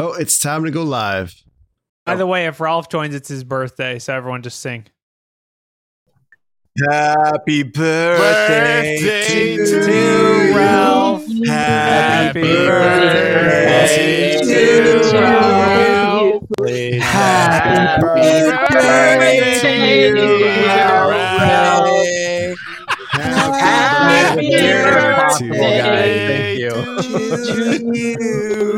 Oh, it's time to go live. By the oh. way, if Ralph joins, it's his birthday, so everyone just sing. Happy birthday, Birthday to, to Ralph. Happy birthday birthday to Ralph. Happy birthday to Ralph. Happy birthday Thank you.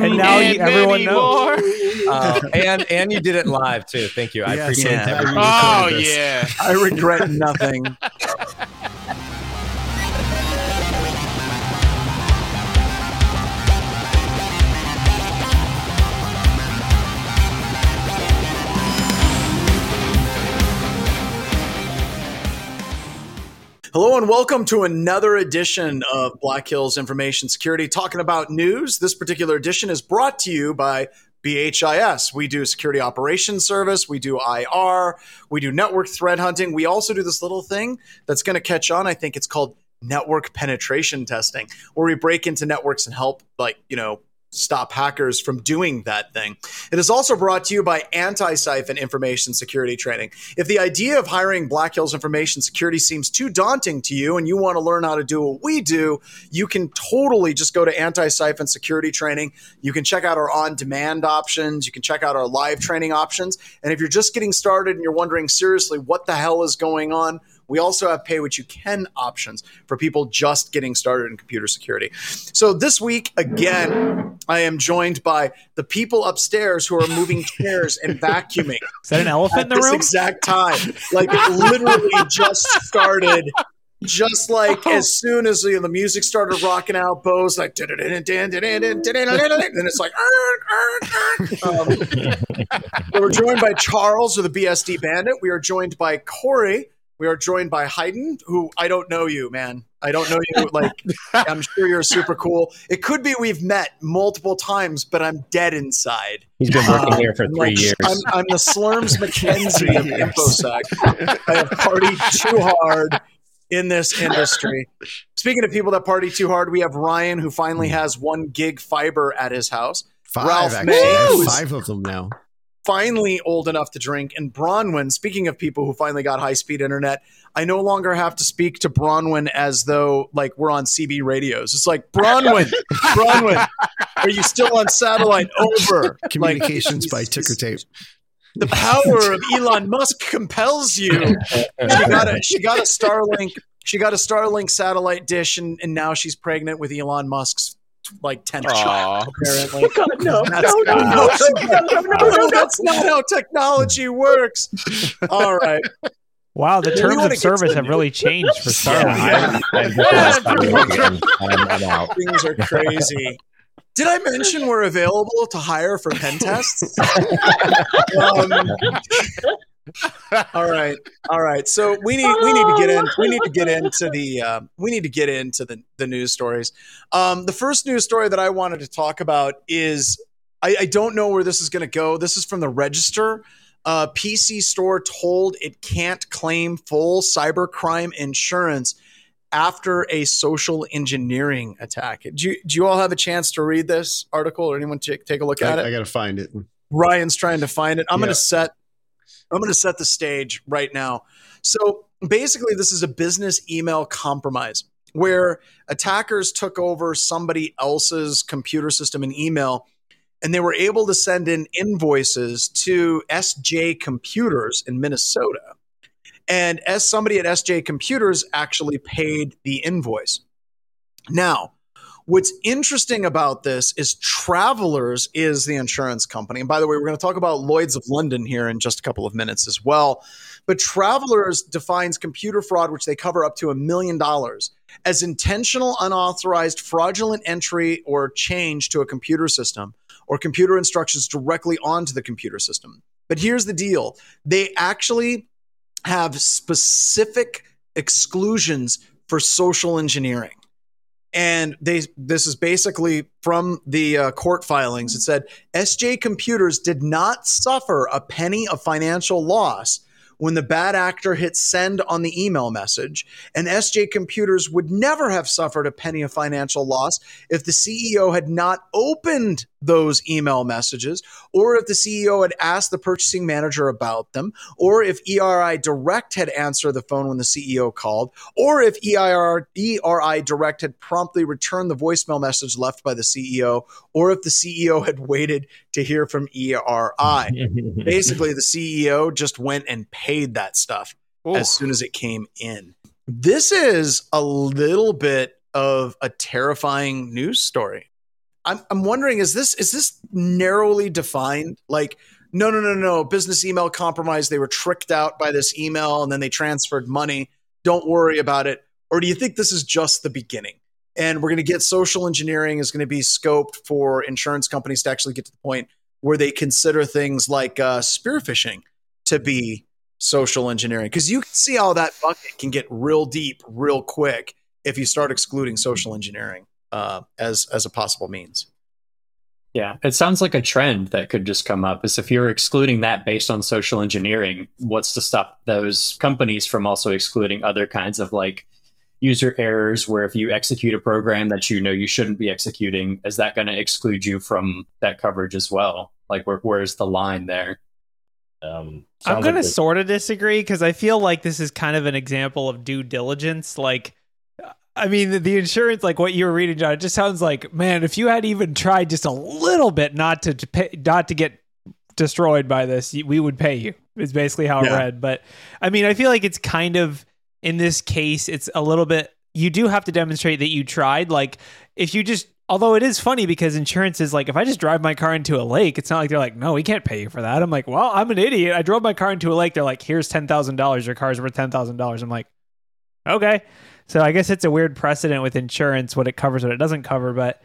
And now you, everyone knows. Uh, and and you did it live too. Thank you. I Yes, appreciate yeah. that. Oh yeah. I regret nothing. Hello and welcome to another edition of Black Hills Information Security talking about news. This particular edition is brought to you by BHIS. We do security operations service, we do IR, we do network threat hunting. We also do this little thing that's going to catch on. I think it's called network penetration testing, where we break into networks and help, like, you know, stop hackers from doing that thing. It is also brought to you by Anti-Siphon Information Security Training. If the idea of hiring Black Hills Information Security seems too daunting to you and you want to learn how to do what we do, you can totally just go to Anti-Siphon Security Training. You can check out our on-demand options, you can check out our live training options, and if you're just getting started and you're wondering seriously what the hell is going on, we also have pay what you can options for people just getting started in computer security. So this week, again, I am joined by the people upstairs who are moving chairs and vacuuming Is that an elephant in the this room? exact time. Like it literally just started. Just like as soon as the, the music started rocking out, Bo's like, and it's like, um, we're joined by Charles or the BSD Bandit. We are joined by Corey. We are joined by Hayden, who I don't know you, man. I don't know you. Like, I'm sure you're super cool. It could be we've met multiple times, but I'm dead inside. He's been working Uh, here for three like- years. I'm, I'm the Slurms McKenzie of InfoSec. I have partied too hard in this industry. Speaking of people that party too hard, we have Ryan, who finally has one gig fiber at his house. Five, Ralph actually. I have May. five of them now. Finally old enough to drink. And Bronwyn, speaking of people who finally got high speed internet, I no longer have to speak to Bronwyn as though like we're on CB radios. It's like Bronwyn, Bronwyn, are you still on satellite? Over. Communications Like, by ticker tape. the power of Elon Musk compels you. She got a she got a Starlink she got a Starlink satellite dish and, and now she's pregnant with Elon Musk's like tenth child. Apparently, God, no, That's no, no, not- no, No, that's not how technology works. All right, Wow, the terms of service the have really changed for Starlink. Yeah, I, I just lost my again. I'm, I'm out. things are crazy. Did I mention we're available to hire for pen tests? um, all right, all right. So we need we need to get in. We need to get into the uh, we need to get into the the news stories. Um, the first news story that I wanted to talk about is I, I don't know where this is going to go. This is from the Register. Uh, PC Store told it can't claim full cybercrime insurance after a social engineering attack. Do you, do you all have a chance to read this article or anyone take, take a look at I, it? I got to find it. Ryan's trying to find it. I'm going to set I'm going to set the stage right now. So basically this is a business email compromise where attackers took over somebody else's computer system and email and they were able to send in invoices to SJ Computers in Minnesota. And as somebody at SJ Computers actually paid the invoice. Now, What's interesting about this is Travelers is the insurance company. And by the way, we're going to talk about Lloyd's of London here in just a couple of minutes as well. But Travelers defines computer fraud, which they cover up to a million dollars, as intentional, unauthorized, fraudulent entry or change to a computer system or computer instructions directly onto the computer system. But here's the deal they actually have specific exclusions for social engineering and they this is basically from the uh, court filings. It said sj computers did not suffer a penny of financial loss when the bad actor hit send on the email message. And sj computers would never have suffered a penny of financial loss if the ceo had not opened those email messages, or if the CEO had asked the purchasing manager about them, or if ERI Direct had answered the phone when the CEO called, or if EIR, ERI Direct had promptly returned the voicemail message left by the CEO, or if the CEO had waited to hear from ERI. Basically, the CEO just went and paid that stuff Ooh. as soon as it came in. This is a little bit of a terrifying news story. I'm, I'm wondering is this is this narrowly defined? Like, no, no, no, no, business email compromise. They were tricked out by this email and then they transferred money. Don't worry about it. Or do you think this is just the beginning? And we're going to get social engineering is going to be scoped for insurance companies to actually get to the point where they consider things like uh, spear phishing to be social engineering because you can see how that bucket can get real deep real quick if you start excluding social engineering uh, as as a possible means. Yeah, it sounds like a trend that could just come up. Is if you're excluding that based on social engineering, what's to stop those companies from also excluding other kinds of like user errors? Where if you execute a program that you know you shouldn't be executing, is that going to exclude you from that coverage as well? Like, where, where's the line there? Um, I'm going to like the- sort of disagree because I feel like this is kind of an example of due diligence. Like, I mean, the, insurance, like what you were reading, John, it just sounds like, man, if you had even tried just a little bit not to, to pay, not to get destroyed by this, we would pay you. Is basically how Yeah. it read. But I mean, I feel like it's kind of in this case, it's a little bit. You do have to demonstrate that you tried. Like, if you just although it is funny because insurance is like if I just drive my car into a lake, it's not like they're like, no, we can't pay you for that. I'm like, well, I'm an idiot. I drove my car into a lake. They're like, here's ten thousand dollars. Your car's worth ten thousand dollars. I'm like, okay. So I guess it's a weird precedent with insurance what it covers, what it doesn't cover, but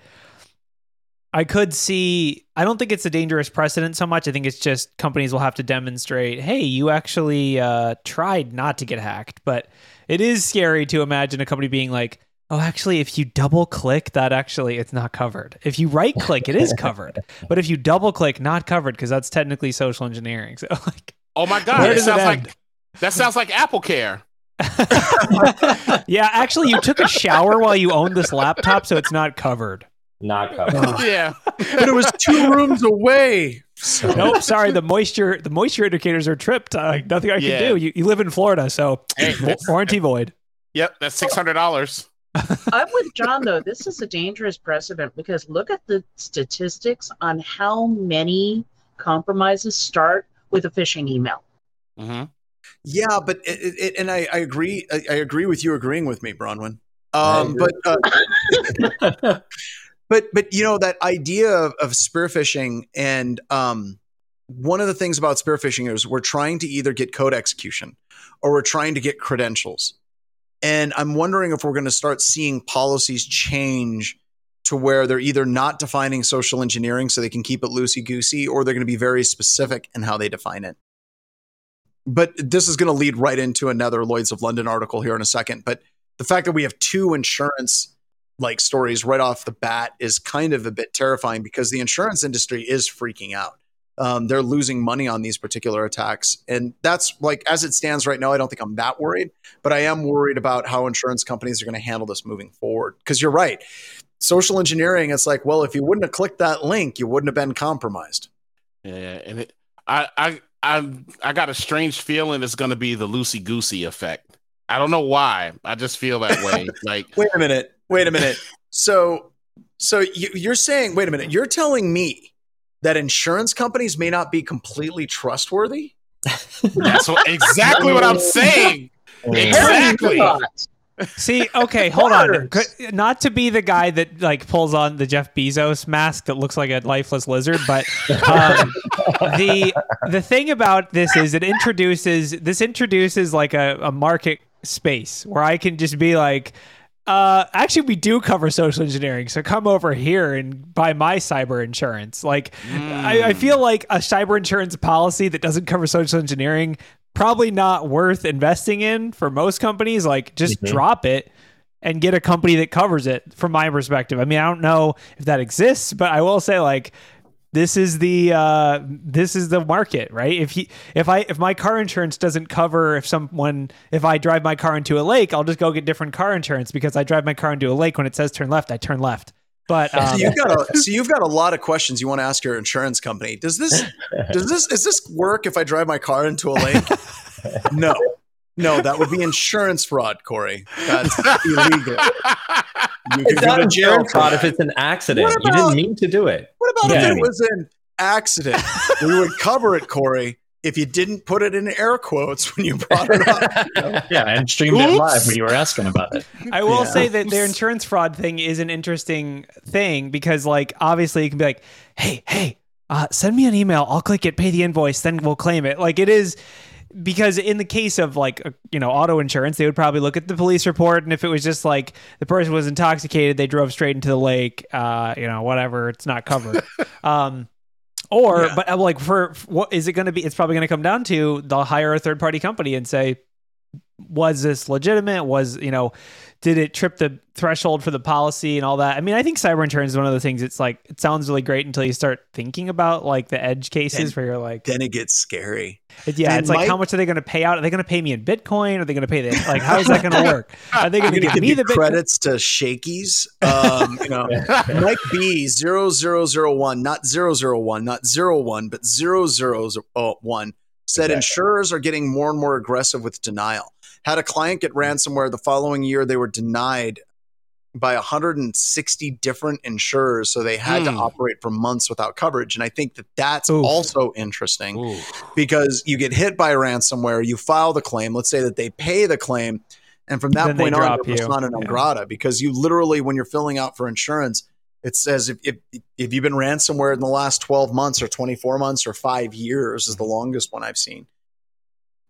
I could see I don't think it's a dangerous precedent so much. I think it's just companies will have to demonstrate, hey, you actually uh, tried not to get hacked. But it is scary to imagine a company being like, oh, actually, if you double click, that actually it's not covered. If you right click, it is covered. but if you double click, not covered because that's technically social engineering. So like, Oh my god, that it sounds end? like that sounds like Apple Care. yeah, actually, you took a shower while you owned this laptop, so it's not covered. not covered. Yeah. But it was two rooms away. So nope, sorry. The moisture the moisture indicators are tripped. Uh, nothing I can do. You, you live in Florida, so Hey, warranty void. Yep, that's six hundred dollars. I'm with John though. This is a dangerous precedent because look at the statistics on how many compromises start with a phishing email. Mm-hmm. Yeah, but it, it, and I, I agree. I, I agree with you agreeing with me, Bronwyn. Um, but uh, but but you know that idea of, of spear phishing and um, one of the things about spear phishing is we're trying to either get code execution or we're trying to get credentials and i'm wondering if we're going to start seeing policies change to where they're either not defining social engineering so they can keep it loosey goosey or they're going to be very specific in how they define it but this is going to lead right into another lloyds of london article here in a second but the fact that we have two insurance like stories right off the bat is kind of a bit terrifying because the insurance industry is freaking out. Um, they're losing money on these particular attacks. And that's like, as it stands right now, I don't think I'm that worried, but I am worried about how insurance companies are going to handle this moving forward. Because you're right. Social engineering, it's like, well, if you wouldn't have clicked that link, you wouldn't have been compromised. Yeah, and it, I, I, I, I got a strange feeling it's going to be the loosey goosey effect. I don't know why. I just feel that way. like, Wait a minute. Wait a minute. So, so you, you're saying, wait a minute, you're telling me that insurance companies may not be completely trustworthy? that's what, exactly what I'm saying. Exactly. See, okay, hold on. Not to be the guy that like pulls on the Jeff Bezos mask that looks like a lifeless lizard, but um, the the thing about this is it introduces this introduces like a, a market space where I can just be like, uh, actually, we do cover social engineering, so come over here and buy my cyber insurance. Like, I, I feel like a cyber insurance policy that doesn't cover social engineering probably not worth investing in for most companies. Like, just Mhm. drop it and get a company that covers it. From my perspective, I mean, I don't know if that exists, but I will say like this is the uh, this is the market, right? If he if I if my car insurance doesn't cover if someone if I drive my car into a lake, I'll just go get different car insurance because I drive my car into a lake when it says turn left, I turn left. But So um, you've got a so you've got a lot of questions you want to ask your insurance company. Does this does this is this work if I drive my car into a lake? No. No, that would be insurance fraud, Corey. That's illegal. You could It's go not to jail fraud if it's an accident. What you didn't mean to do it. What about Yeah. if it was an accident? we would cover it, Corey, if you didn't put it in air quotes when you brought it up. Yeah, and streamed it live when you were asking about it. I will Yeah. say that their insurance fraud thing is an interesting thing because, like, obviously you can be like, "Hey, hey, uh, send me an email. I'll click it, pay the invoice, then we'll claim it." Like, it is because in the case of like uh, you know auto insurance, they would probably look at the police report, and if it was just like the person was intoxicated, they drove straight into the lake, uh, you know, whatever, it's not covered. um, or, Yeah. but like for, for what is it going to be? It's probably going to come down to they'll hire a third party company and say, was this legitimate? Was you know, did it trip the threshold for the policy and all that? I mean, I think cyber insurance is one of the things. It's like it sounds really great until you start thinking about like the edge cases Then- where you're like, then it gets scary. it- yeah, and it's like how much are they going to pay out? Are they going to pay me in Bitcoin? Are they going to pay the like? How is that going to work? Are they going to give me the you Bitcoin? credits to Shakey's. Um, you know, Mike B 0001, not 001, not 01, but 001 said Okay. insurers are getting more and more aggressive with denial. Had a client get ransomware the following year, they were denied by 160 different insurers, so they had to Hmm. operate for months without coverage. And I think that that's Oof. also interesting Ooh. because you get hit by ransomware, you file the claim. Let's say that they pay the claim, and from that Then point on, you're you. persona non Yeah. because you literally, when you're filling out for insurance, it says if, if if you've been ransomware in the last 12 months or 24 months or five years is the longest one I've seen.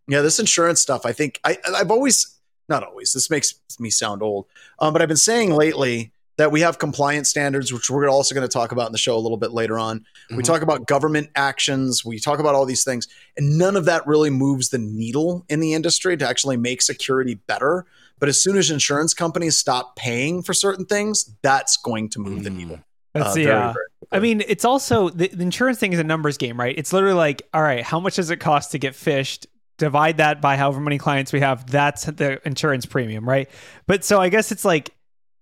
Yeah, this insurance stuff, I think I I've always not always. This makes me sound old, um, but I've been saying lately that we have compliance standards, which we're also going to talk about in the show a little bit later on. We Mhm. talk about government actions. We talk about all these things, and none of that really moves the needle in the industry to actually make security better. But as soon as insurance companies stop paying for certain things, that's going to move the Mm. needle. That's uh, the, very, uh, very I mean, it's also the, the insurance thing is a numbers game, right? It's literally like, all right, how much does it cost to get phished? Divide that by however many clients we have. That's the insurance premium, right? But so I guess it's like,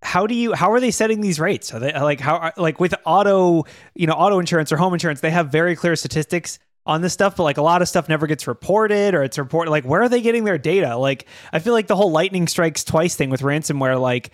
how do you? How are they setting these rates? Are they like how like with auto, you know, auto insurance or home insurance? They have very clear statistics on this stuff, but like a lot of stuff never gets reported or it's reported. Like, where are they getting their data? Like, I feel like the whole lightning strikes twice thing with ransomware, like.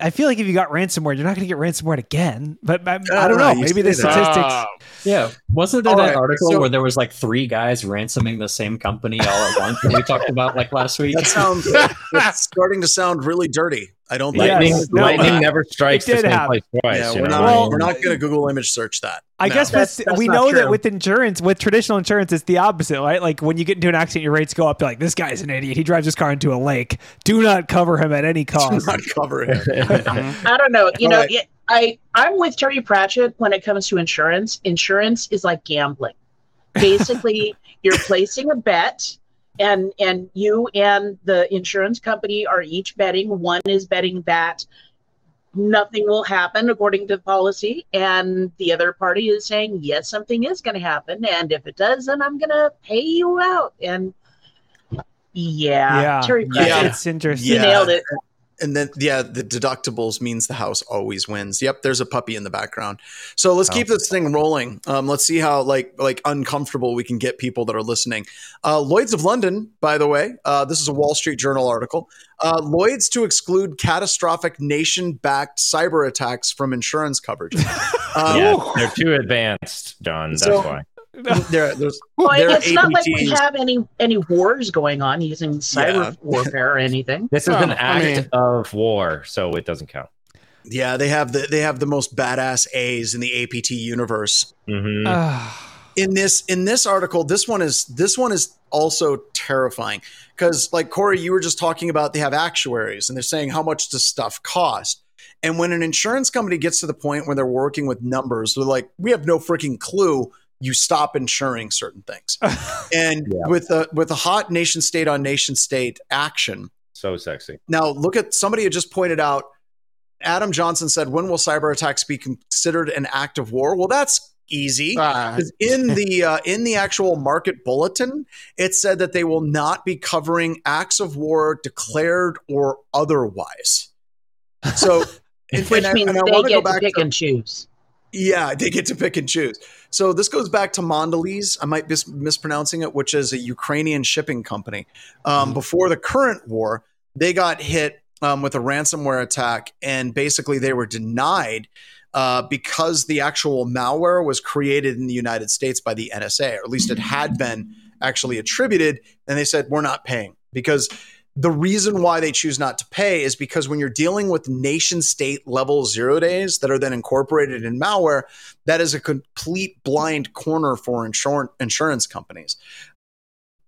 I feel like if you got ransomware, you're not going to get ransomware again. But I, I don't Uh, know. Maybe the statistics. Ah, Yeah, wasn't there All that right, article so- where there was like three guys ransoming the same company all at once that we talked about like last week? That sounds it's starting to sound really dirty. I don't like Lightning, it. no, lightning uh, never strikes the same happen. place twice. Yeah, we're not Well- we're not going to Google image search that. I No. guess That's- with, that's we not know that with insurance, with traditional insurance, it's the opposite, right? Like when you get into an accident, your rates go up. You're like, this guy's an idiot. He drives his car into a lake. Do not cover him at any Do cost. not cover it. mhm. I don't know. You All know, right. it, I I'm with Terry Pratchett when it comes to insurance. Insurance is like gambling. Basically, you're placing a bet, and and you and the insurance company are each betting. One is betting that nothing will happen according to the policy, and the other party is saying yes, something is going to happen, and if it does, then I'm going to pay you out. And yeah, yeah, Terry yeah, it's interesting. he Yeah. nailed it. And then, yeah, the deductibles means the house always wins. Yep, there's a puppy in the background. So let's keep this thing rolling. Um, let's see how like like uncomfortable we can get people that are listening. Uh, Lloyd's of London, by the way, uh, this is a Wall Street Journal article. Uh, Lloyd's to exclude catastrophic nation-backed cyber attacks from insurance coverage. Um, yeah, they're too advanced, John. That's So- why. there- there's Well, there are it's not like we have any any wars going on using cyber Yeah. warfare or anything. This is Well, an I act mean- of war, so it doesn't count. yeah, they have the they have the most badass A's in the APT universe. hmm Ah, in this in this article this one is this one is also terrifying because like corey you were just talking about they have actuaries and they're saying how much does stuff cost and when an insurance company gets to the point where they're working with numbers they're like we have no freaking clue you stop insuring certain things and Yeah. with a with the hot nation state on nation state action So sexy. now, look at somebody had just pointed out. Adam Johnson said, "When will cyber attacks be considered an act of war?" Well, that's easy. 'Cause in the uh, in the actual market bulletin, it said that they will not be covering acts of war declared or otherwise. So And, which and I- means and they wanna go get to pick to- and choose. Yeah, they get to pick and choose. So this goes back to Mondelez. I might be mispronouncing it, which is a Ukrainian shipping company. Um, Before the current war, they got hit um, with a ransomware attack, and basically they were denied uh, because the actual malware was created in the United States by the NSA, or at least it had been actually attributed. And they said we're not paying because the reason why they choose not to pay is because when you're dealing with nation state level zero days that are then incorporated in malware, that is a complete blind corner for insur- insurance companies.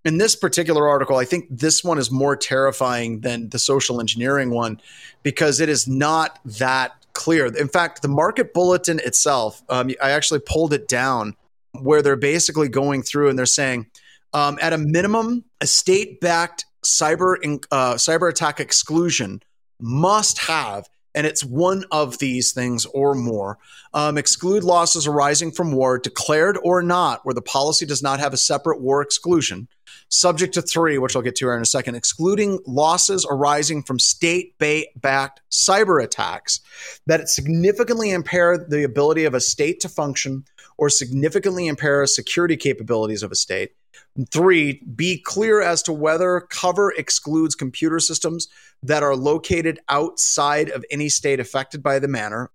In this particular article, I think this one is more terrifying than the social engineering one because it is not that clear. In fact, the market bulletin itself, um, I actually pulled it down where they're basically going through and they're saying, um, at a minimum, a state-backed cyber in, uh, cyber attack exclusion must have, and it's one of these things or more, um, exclude losses arising from war, declared or not, where the policy does not have a separate war exclusion. Subject to three, which I'll get to here in a second, excluding losses arising from state-backed cyber attacks that significantly impair the ability of a state to function or significantly impair security capabilities of a state. Three, be clear as to whether cover excludes computer systems that are located outside of any state affected by the manner.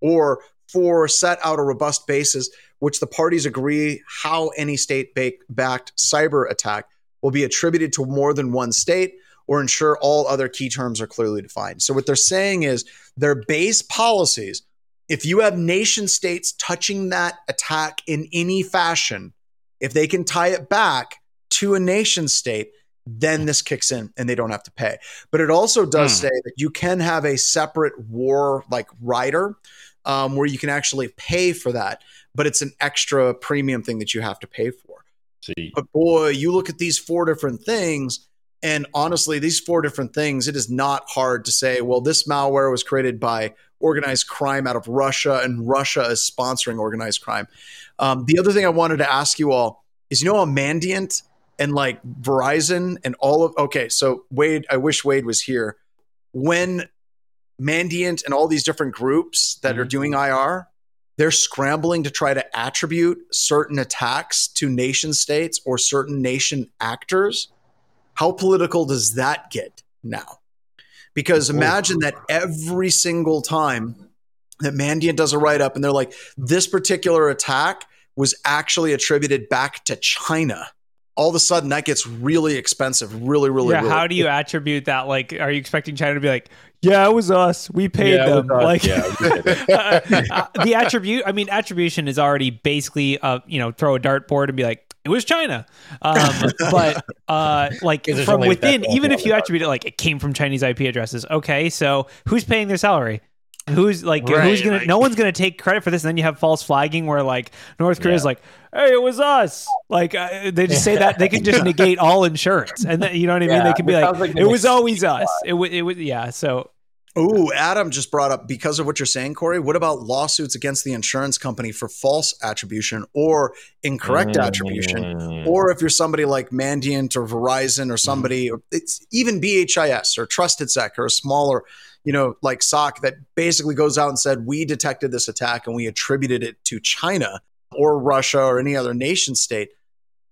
Or four, set out a robust basis which the parties agree how any state backed cyber attack will be attributed to more than one state or ensure all other key terms are clearly defined. So, what they're saying is their base policies, if you have nation states touching that attack in any fashion, if they can tie it back to a nation state, then this kicks in and they don't have to pay. But it also does Hmm. say that you can have a separate war like rider um, where you can actually pay for that, but it's an extra premium thing that you have to pay for. See, But boy, you look at these four different things, and honestly, these four different things, it is not hard to say, well, this malware was created by organized crime out of Russia, and Russia is sponsoring organized crime. Um, the other thing I wanted to ask you all is, you know, a Mandiant and like Verizon and all of okay, so Wade, I wish Wade was here. When Mandiant and all these different groups that are doing IR, they're scrambling to try to attribute certain attacks to nation states or certain nation actors. How political does that get now? Because imagine that every single time that Mandiant does a write up and they're like, this particular attack was actually attributed back to China. All of a sudden, that gets really expensive, really, really, yeah, really. how do you attribute that? Like, are you expecting China to be like, yeah, it was us. We paid Yeah, them. Like, Yeah, we did it. uh, uh, the attribute. I mean, attribution is already basically, uh, you know, throw a dartboard and be like, it was China. Um, but uh, like 'Cause there's from within, even if you attribute it like it came from Chinese IP addresses, okay, so who's paying their salary? Who's like Right, who's gonna? like- no one's gonna take credit for this, and then you have false flagging where like North Korea's Yeah. like, "Hey, it was us." Like uh, they just say that they can just negate all insurance, and then you know what I mean. Yeah, they can be like, like "It was always excuse. us." It was. It was. Yeah. So Ooh, Adam just brought up because of what you're saying, Corey. What about lawsuits against the insurance company for false attribution or incorrect attribution? Mm. Or if you're somebody like Mandiant or Verizon or somebody, or it's even BHIS or TrustedSec or a smaller, you know, like SOC that basically goes out and said, we detected this attack and we attributed it to China or Russia or any other nation state.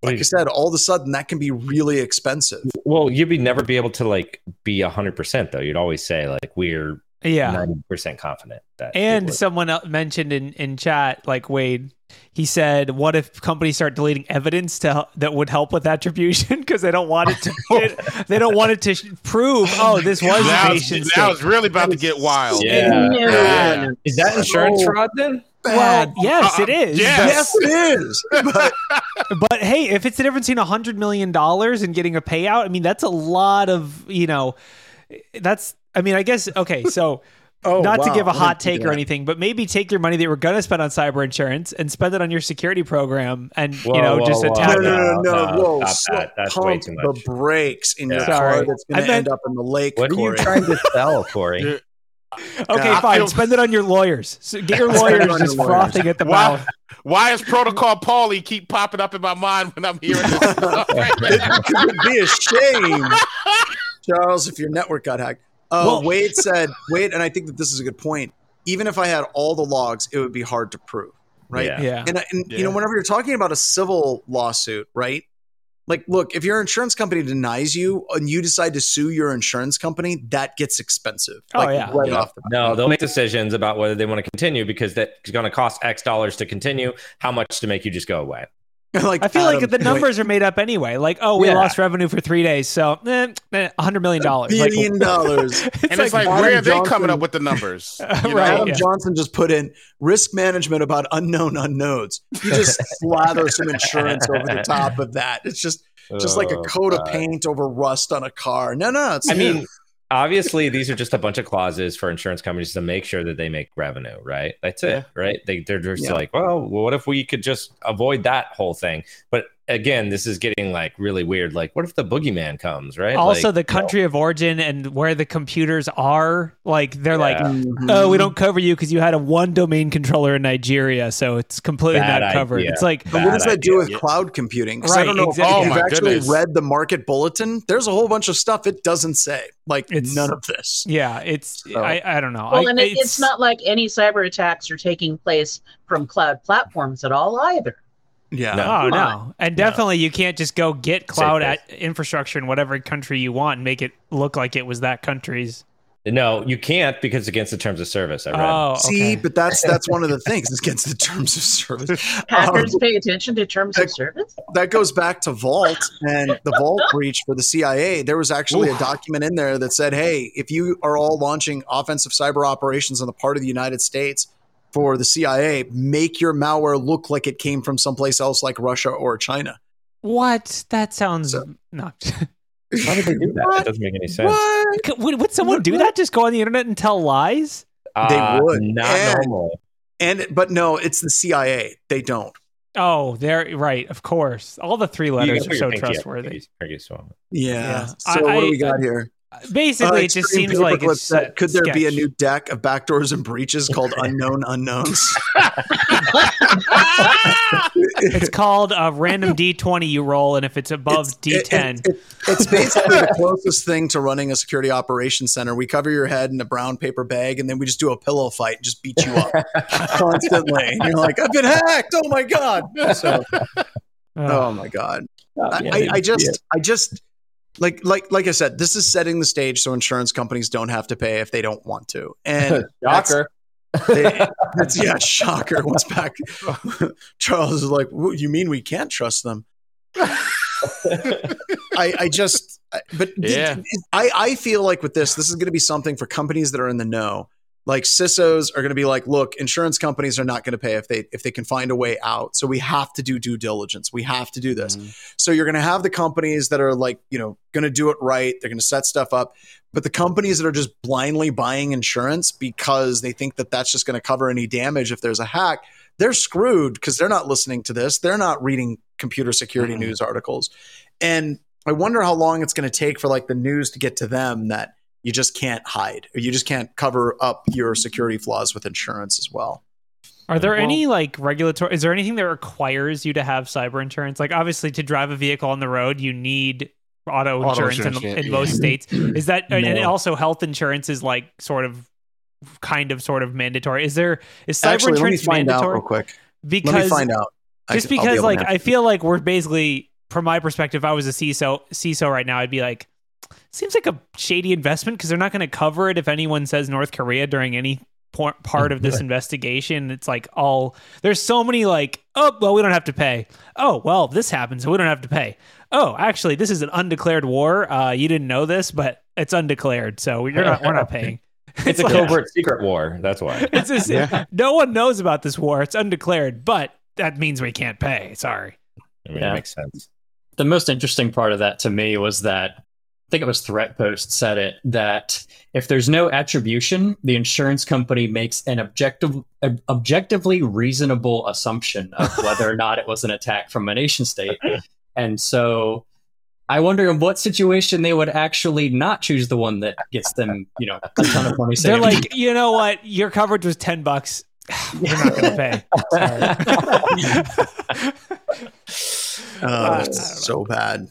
Like I said, all of a sudden that can be really expensive. Well, you'd be never be able to like be hundred percent though. You'd always say like we're yeah. ninety percent confident that. And someone else mentioned in, in chat, like Wade, he said, "What if companies start deleting evidence to that would help with attribution because they don't want it to it, they don't want it to sh- prove oh this was now, nation it's, state." now it's really about to get wild. Yeah. No, Yeah. is that insurance So fraud then? Well, yes, Uh, it is. yes. Yes, it is. But But hey, if it's the difference between a hundred million dollars and getting a payout, I mean that's a lot of you know. That's I mean I guess okay. So oh, not to give a hot take or anything, but maybe take your money that you were going to spend on cyber insurance and spend it on your security program, and you know whoa, just whoa. attack. No, no, no, no, No, Whoa, stop slow- that. That's way pump too the much. brakes in your Yeah. car Sorry. that's going to end up in the lake. What are you Corey. trying to sell, Corey? Yeah. Okay, I fine. feel- Spend it on your lawyers. So get your lawyers just your lawyers. frothing at the Wow. mouth. Why is Protocol Paulie keep popping up in my mind when I'm hearing this stuff? it would be a shame, Charles, if your network got hacked. Uh, Well- Wade said, Wade, and I think that this is a good point. even if I had all the logs, it would be hard to prove, right? Yeah. Yeah. And, and you know, whenever you're talking about a civil lawsuit, right? Like, look, if your insurance company denies you and you decide to sue your insurance company, that gets expensive. Oh, like, yeah. right Yeah. off the. No, they'll make decisions about whether they want to continue because that's going to cost X dollars to continue. How much to make you just go away? like I feel like the numbers are made up anyway. Like, oh, we Yeah. lost revenue for three days, so eh, eh, $100 million. Like, billion dollars. and it's like, Adam where are they Johnson- coming up with the numbers? You know? Right, Adam yeah. Johnson just put in risk management about unknown unknowns. You just slather some insurance over the top of that. It's just just like a Oh, coat of paint over rust on a car. No, no, it's I mean, obviously, these are just a bunch of clauses for insurance companies to make sure that they make revenue, right? That's it, Yeah. right? They, they're just Yeah. like, well, what if we could just avoid that whole thing? But again, this is getting like really weird. Like, what if the boogeyman comes, right? also, Like, the country of origin and where the computers are, like, they're like, Yeah. Mhm. oh, we don't cover you because you had a one domain controller in Nigeria, so it's completely Bad not covered. idea. It's like, But what does Bad that do with idea. cloud computing? 'Cause I Right, don't know exactly. if Oh you've my actually goodness. read the market bulletin. There's a whole bunch of stuff it doesn't say. Like It's- none of this. yeah, it's, So- I, I don't know. Well, I, and it, it's, not like any cyber attacks are taking place from cloud platforms at all either. Yeah. No. Oh no! And definitely, you can't just go get cloud at infrastructure in whatever country you want and make it look like it was that country's. no, you can't because against the terms of service. I read. Oh, See, but that's that's one of the things. It's against the terms of service. Hackers Um, pay attention to terms of service. that goes back to Vault and the Vault breach for the CIA. There was actually a document in there that said, "Hey, if you are all launching offensive cyber operations on the part of the United States for the CIA, make your malware look like it came from someplace else, like Russia or China." What? That sounds So- no. How did they do that? What? That doesn't make any sense. What? Would, would someone do that? Just go on the internet and tell lies? They Uh, would. Not And- normal. And but no, it's the CIA. They don't. Oh, they're right. Of course, all the three letters gotta are put so your pinky up, trustworthy. pinky- pinky swallow. Yeah. Yeah. So I- what do we got here? Basically, Uh, it just seems like it's said, could there be a new deck of backdoors and breaches called Unknown Unknowns? It's called a random D20 you roll, and if it's above It's- D10, it- it- it's basically the closest thing to running a security operations center. We cover your head in a brown paper bag, and then we just do a pillow fight and just beat you up constantly. And you're like, I've been hacked. Oh my god. So, uh, oh my god. I, Yeah, I, I yeah. just, I just, like, like, like I said, this is setting the stage so insurance companies don't have to pay if they don't want to. And that's- Shocker. they- that's yeah, shocker. What's back? Charles is like, you mean we can't trust them? I, I just, I- but Yeah. I, I feel like with this, this is going to be something for companies that are in the know. Like CISOs are going to be like, look, insurance companies are not going to pay if they if they can find a way out. So we have to do due diligence. We have to do this. So you're going to have the companies that are like, you know, going to do it right. They're going to set stuff up. But the companies that are just blindly buying insurance because they think that that's just going to cover any damage if there's a hack, they're screwed because they're not listening to this. They're not reading computer security Mhm. news articles. And I wonder how long it's going to take for like the news to get to them that you just can't hide or you just can't cover up your security flaws with insurance as well. Are there Well- any like regulatory? Is there anything that requires you to have cyber insurance? Like, obviously, to drive a vehicle on the road, you need auto Auto insurance, insurance, in, yeah, in yeah. most states. Is that and also health insurance is like sort of, kind of, sort of mandatory? Is there is cyber Actually, let me insurance find out mandatory? real quick. Because Let me find out. I just can- I'll be because like. I feel like we're basically from my perspective, if I was a CISO CISO right now, I'd be like, seems like a shady investment because they're not going to cover it if anyone says North Korea during any por- part of this investigation. It's like all there's so many like, oh well, we don't have to pay. Oh well, this happens, so we don't have to pay. Oh, actually, this is an undeclared war. Uh, you didn't know this, but it's undeclared, so you're not we're not paying. It's a like- covert secret war. That's why. It's just, Yeah. no one knows about this war. It's undeclared, but that means we can't pay. Sorry. I mean, Yeah. it makes sense. the most interesting part of that to me was that I think it was Threatpost said it that if there's no attribution, the insurance company makes an objective, ob- objectively reasonable assumption of whether or not it was an attack from a nation state. And so I wonder in what situation they would actually not choose the one that gets them, you know, a ton of money They're like, you know what? Your coverage was ten bucks. We're not going to pay. Sorry. Oh, I it's so bad.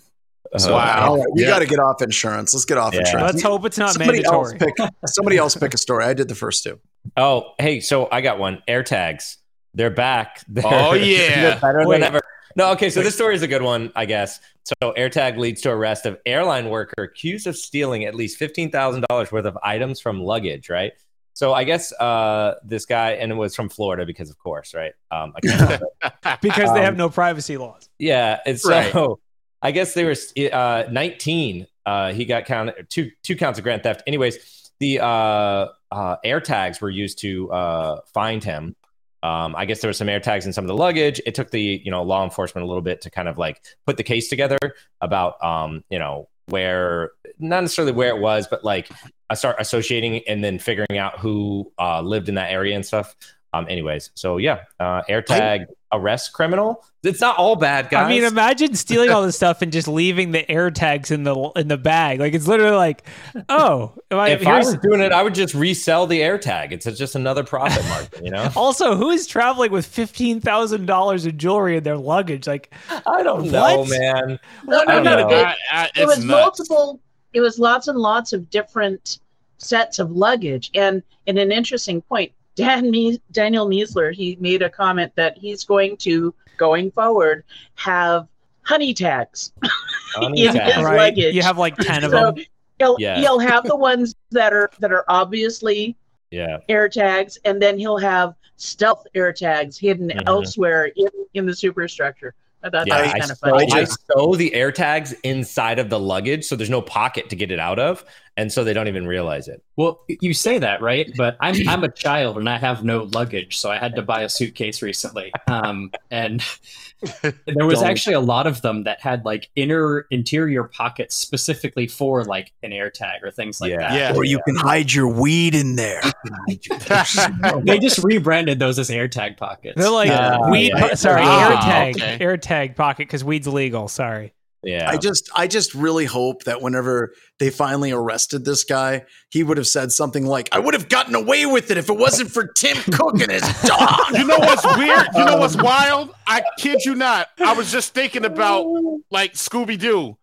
Uh, Wow. All right, we Yeah. got to get off insurance. Let's get off Yeah. insurance. Let's hope it's not somebody mandatory. else pick. Somebody else pick a story. I did the first two. Oh, hey, so I got one. AirTags. They're back. They're, Oh, yeah. better Wait. than ever. No, okay, so this story is a good one, I guess. So AirTag leads to arrest of airline worker accused of stealing at least fifteen thousand dollars worth of items from luggage. Right. So I guess uh, this guy, and it was from Florida because, of course, right? Um, I can't help it. because they Um, have no privacy laws. Yeah, and so Right. I guess they were uh, 19. Uh, he got counted two two counts of grand theft. Anyways, the uh, uh, air tags were used to uh, find him. Um, I guess there were some air tags in some of the luggage. It took the you know law enforcement a little bit to kind of like put the case together about um, you know where not necessarily where it was, but like I start associating and then figuring out who uh, lived in that area and stuff. Um, anyways, so yeah, uh, AirTag arrest criminal. It's not all bad, guys. I mean, imagine stealing all this stuff and just leaving the AirTags in the in the bag. Like it's literally like, oh, if I, if I was doing it, I would just resell the AirTag. It's just another profit margin, you know. also, who is traveling with fifteen thousand dollars of jewelry in their luggage? Like, I don't know, man. No, I no, don't no. know. It, I, I, it was nuts. multiple. It was lots and lots of different sets of luggage, and and an interesting point. Dan Me- Daniel Miessler he made a comment that he's going to going forward have honey tags. Honey Yeah, tag. His right? luggage. You have like ten of So them. he'll Yeah. he'll have the ones that are that are obviously Yeah, air tags, and then he'll have stealth air tags hidden Mhm. elsewhere in, in the superstructure. I thought yeah. that I, was kind of sew, funny. I sew the AirTags inside of the luggage, so there's no pocket to get it out of, and so they don't even realize it. Well, you say that, right? But I'm I'm a child and I have no luggage, so I had to buy a suitcase recently. Um, and there was actually a lot of them that had like inner interior pockets specifically for like an air tag or things like Yeah. that. Yeah. Or you can hide your weed in there. They just rebranded those as air tag pockets. They're like Yeah. weed. Yeah. po- sorry, Ah, air tag, okay. air tag pocket because weed's legal. Sorry. Yeah, I just I just really hope that whenever they finally arrested this guy, he would have said something like, I would have gotten away with it if it wasn't for Tim Cook and his dog. You know what's weird? You know what's um, wild? I kid you not. I was just thinking about like Scooby Doo.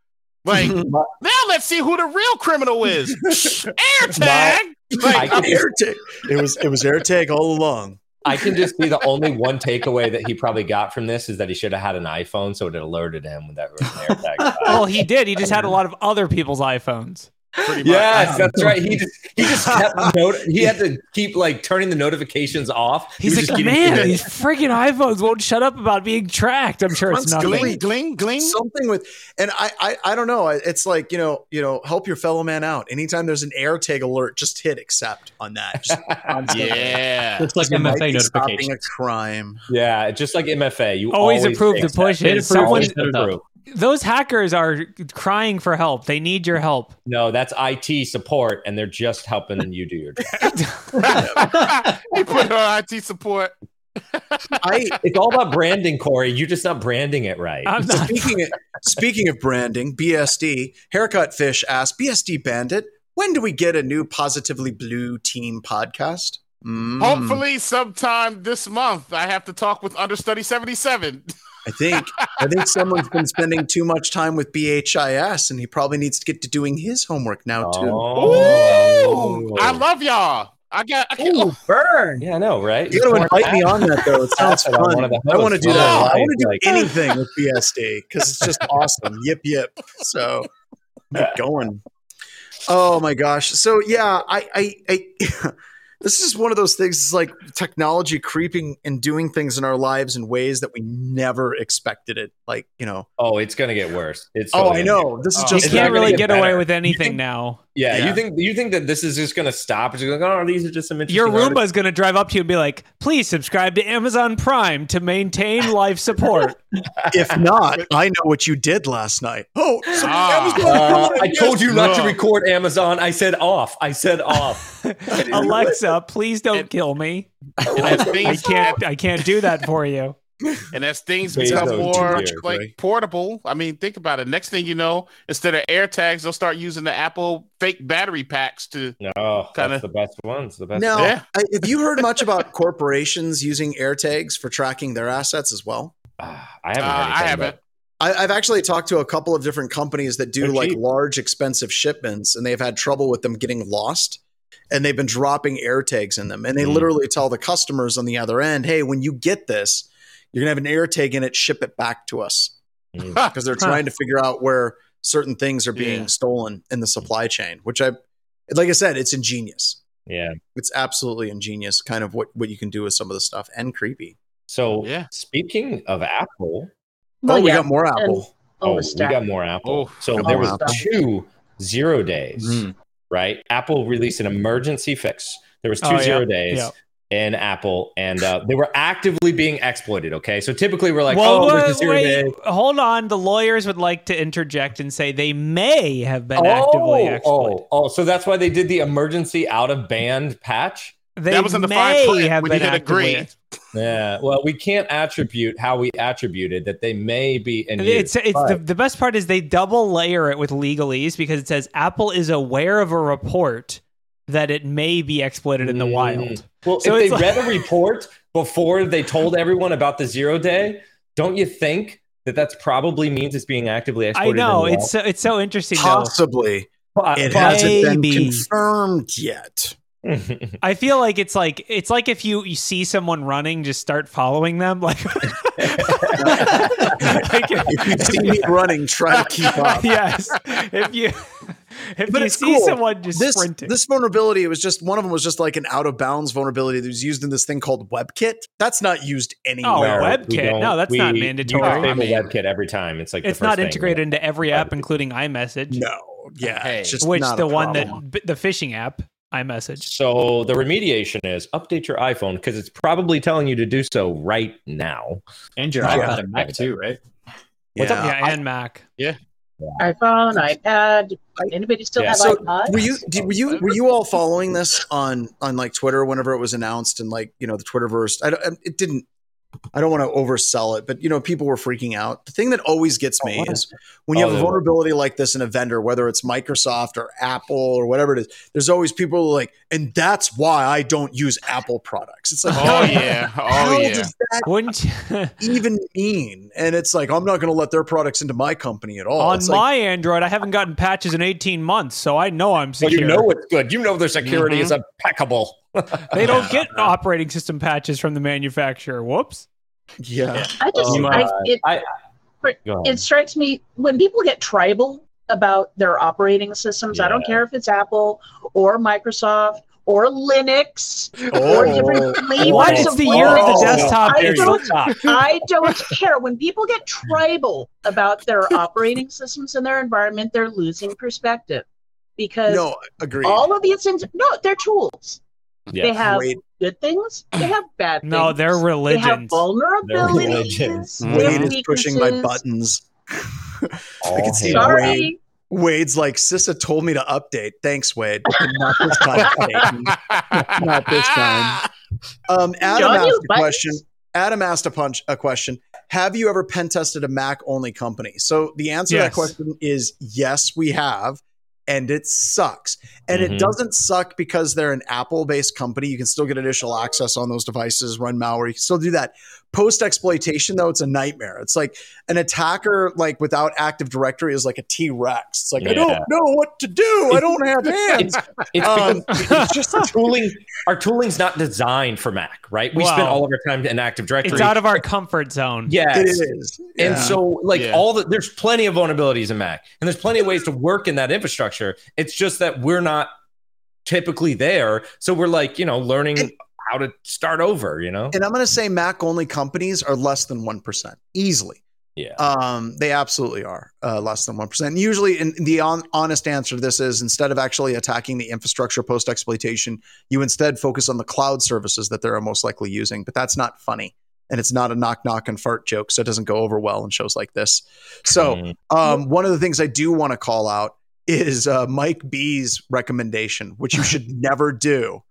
Like now, let's see who the real criminal is. Air tag. Like, I- AirTag. It was it was AirTag all along. I can just see the only one takeaway that he probably got from this is that he should have had an iPhone, so it alerted him when that there was an AirTag. Well, he did. He just had a lot of other people's iPhones. Pretty much. Yes, that's right. He just he just kept not- he had to keep like turning the notifications off. He's was like, just getting- man, these freaking iPhones won't shut up about being tracked. I'm sure it's nothing. Gling, gling, gling. Something with and I, I I don't know. It's like, you know, you know, help your fellow man out. Anytime there's an AirTag alert, just hit accept on that. Just. Yeah. It's like You MFA be stopping a crime. yeah, just like MFA, you Always always, approve the push that. it. They Someone, always set it up. Approve. those hackers are crying for help. They need your help. No, that's IT support, and they're just helping you do your job. he put her on IT support. I It's all about branding, Corey. You're just not branding it right. I'm not. speaking of, speaking of branding, BSD Haircut Fish asked BSD Bandit, when do we get a new Positively Blue Team podcast? Mm, Hopefully, sometime this month, I have to talk with Understudy 77. I think I think someone's been spending too much time with BHIS, and he probably needs to get to doing his homework now too. Oh. Ooh, I love y'all. I got. I can't, Ooh, oh. burn. Yeah, I know, right? You got to invite me on that though. It sounds I fun. I want to do that. Oh, I want to do like- anything with BSD because it's just awesome. Yip yip. So keep going. Oh my gosh. So yeah, I I, I this is one of those things. It's like technology creeping and doing things in our lives in ways that we never expected it. Like you know. Oh, it's gonna get worse. It's Oh, totally I know. This is Oh. Just It's not can't really get get away with anything think- now. Yeah, Yeah. you think you think that this is just gonna stop? It's like, oh, these are just some interesting. Your articles. is going to drive up to you and be like, please subscribe to Amazon Prime to maintain life support. if not, I know what you did last night. Oh, some Ah. Uh, I told you not to record Amazon. I said off. I said off. Alexa, please don't And- kill me. and as I can't I can't do that for you. And as things become more do it, like Ray. portable, I mean, think about it. Next thing you know, instead of air tags, they'll start using the Apple fake battery packs to. No, Kinda- that's the best ones. The best. Now, Yeah. I- have you heard much about corporations using AirTags for tracking their assets as well? Ah, I haven't. Uh, I haven't. about- I, I've actually talked to a couple of different companies that do They're like cheap. large, expensive shipments, and they've had trouble with them getting lost and they've been dropping air tags in them. And they Mm. literally tell the customers on the other end, hey, when you get this, you're going to have an air tag in it, ship it back to us. Mm. Because they're trying to figure out where certain things are being Yeah. stolen in the supply chain, which I, like I said, it's ingenious. Yeah. It's absolutely ingenious, kind of what, what you can do with some of the stuff and creepy. So Yeah. speaking of Apple, Well, oh, we yeah, got more Apple. Oh, oh, we got more Apple. Oh. so Oh, there was wow. two zero days, Mm. right? Apple released an emergency fix. There was two Oh, yeah. zero days. Yeah. In Apple, and uh, they were actively being exploited. Okay, so typically we're like, well, "Oh, wait, zero wait, hold on. The lawyers would like to interject and say they may have been actively oh, exploited. oh, oh, so that's why they did the emergency out of band patch. They that was in the may fine print have when been you hit agree. Yeah, well, we can't attribute how we attributed that they may be in use, It's it's but- the, the best part is they double layer it with legalese because it says Apple is aware of a report that it may be exploited in the Mm. wild. Well, So if they like- read a report before they told everyone about the zero day, don't you think that that's probably means it's being actively exploited? I know in the it's so, it's so interesting. Possibly. wild? It hasn't been confirmed yet. I feel like it's like it's like if you you see someone running, just start following them. Like, like If you see me running, try to keep up. yes, if you if But you it's see cool. someone just This sprinting, this vulnerability, it was just one of them was just like an out of bounds vulnerability that was used in this thing called WebKit. That's not used Oh, anywhere. web- we WebKit? No, that's not mandatory. You I disable mean- WebKit every time. It's like the it's first not thing. integrated into every app, including iMessage, no, yeah, Hey. it's just which not the a one problem. that the phishing app iMessage. So the remediation is update your iPhone because it's probably telling you to do so right now. And your Yeah. iPad and Mac too, right? What's up? Yeah. Yeah, and Mac. Yeah. iPhone, iPad. Anybody still Yeah, have so iPod? Were you did, were you were you all following this on on like Twitter whenever it was announced and like you know the Twitterverse? I don't, um, it didn't. I don't want to oversell it, but you know people were freaking out. The thing that always gets me is when you Oh, have a they were. vulnerability like this in a vendor, whether it's Microsoft or Apple or whatever it is. There's always people like, and that's why I don't use Apple products. It's like, Oh yeah. Oh how yeah. does that Wouldn't you, even mean? And it's like I'm not going to let their products into my company at all. on It's my like, Android? I haven't gotten patches in 18 months, so I know I'm Well, you know it's good. You know their security Mhm. is impeccable. They don't get operating system patches from the manufacturer. Whoops. yeah, I just, Oh, I, it, I- Go it strikes me when people get tribal about their operating systems. I don't care if it's Apple or Microsoft or Linux Oh. or different flavors What? of It's the year of the Linux. desktop. I don't- I don't care. When people get tribal about their operating systems and their environment, they're losing perspective because no, agreed. all of these things, no, they're tools. Yeah. They have Wade, good things, they have bad things. No, they're religions. They have religions. vulnerabilities. religions. they have Wade is pushing my buttons. I can see hail. Wade. Sorry. Wade's like, CISA told me to update. Thanks, Wade. Not this time. Not this time. Um, Adam John, asked a buttons. question. Adam asked a punch a question. Have you ever pen tested a Mac only company? So the answer to that question is yes, we have, and it sucks. And Mhm. it doesn't suck because they're an Apple based company. You can still get initial access on those devices, run malware. You can still do that. Post exploitation, though, it's a nightmare. It's like an attacker, like without Active Directory, is like a T Rex. It's like I don't know what to do. I don't have hands. It's Um, because it's just our tooling. Our tooling's not designed for Mac, right? We spend all of our time in Active Directory. It's out of our comfort zone. yes. It is. And Yeah. so, like Yeah. all the, there's plenty of vulnerabilities in Mac, and there's plenty of ways to work in that infrastructure. It's just that we're not typically there, so we're like, you know, learning And- how to start over. You know, And I'm going to say Mac only companies are less than 1% easily. yeah. Um, they absolutely are uh, less than 1%. Usually, in, the on, honest answer to this is instead of actually attacking the infrastructure post exploitation, you instead focus on the cloud services that they're most likely using. But that's not funny. And it's not a knock, knock, and fart joke. So it doesn't go over well in shows like this. So, Mm. um, one of the things I do want to call out is uh, Mike B's recommendation, which you should never do.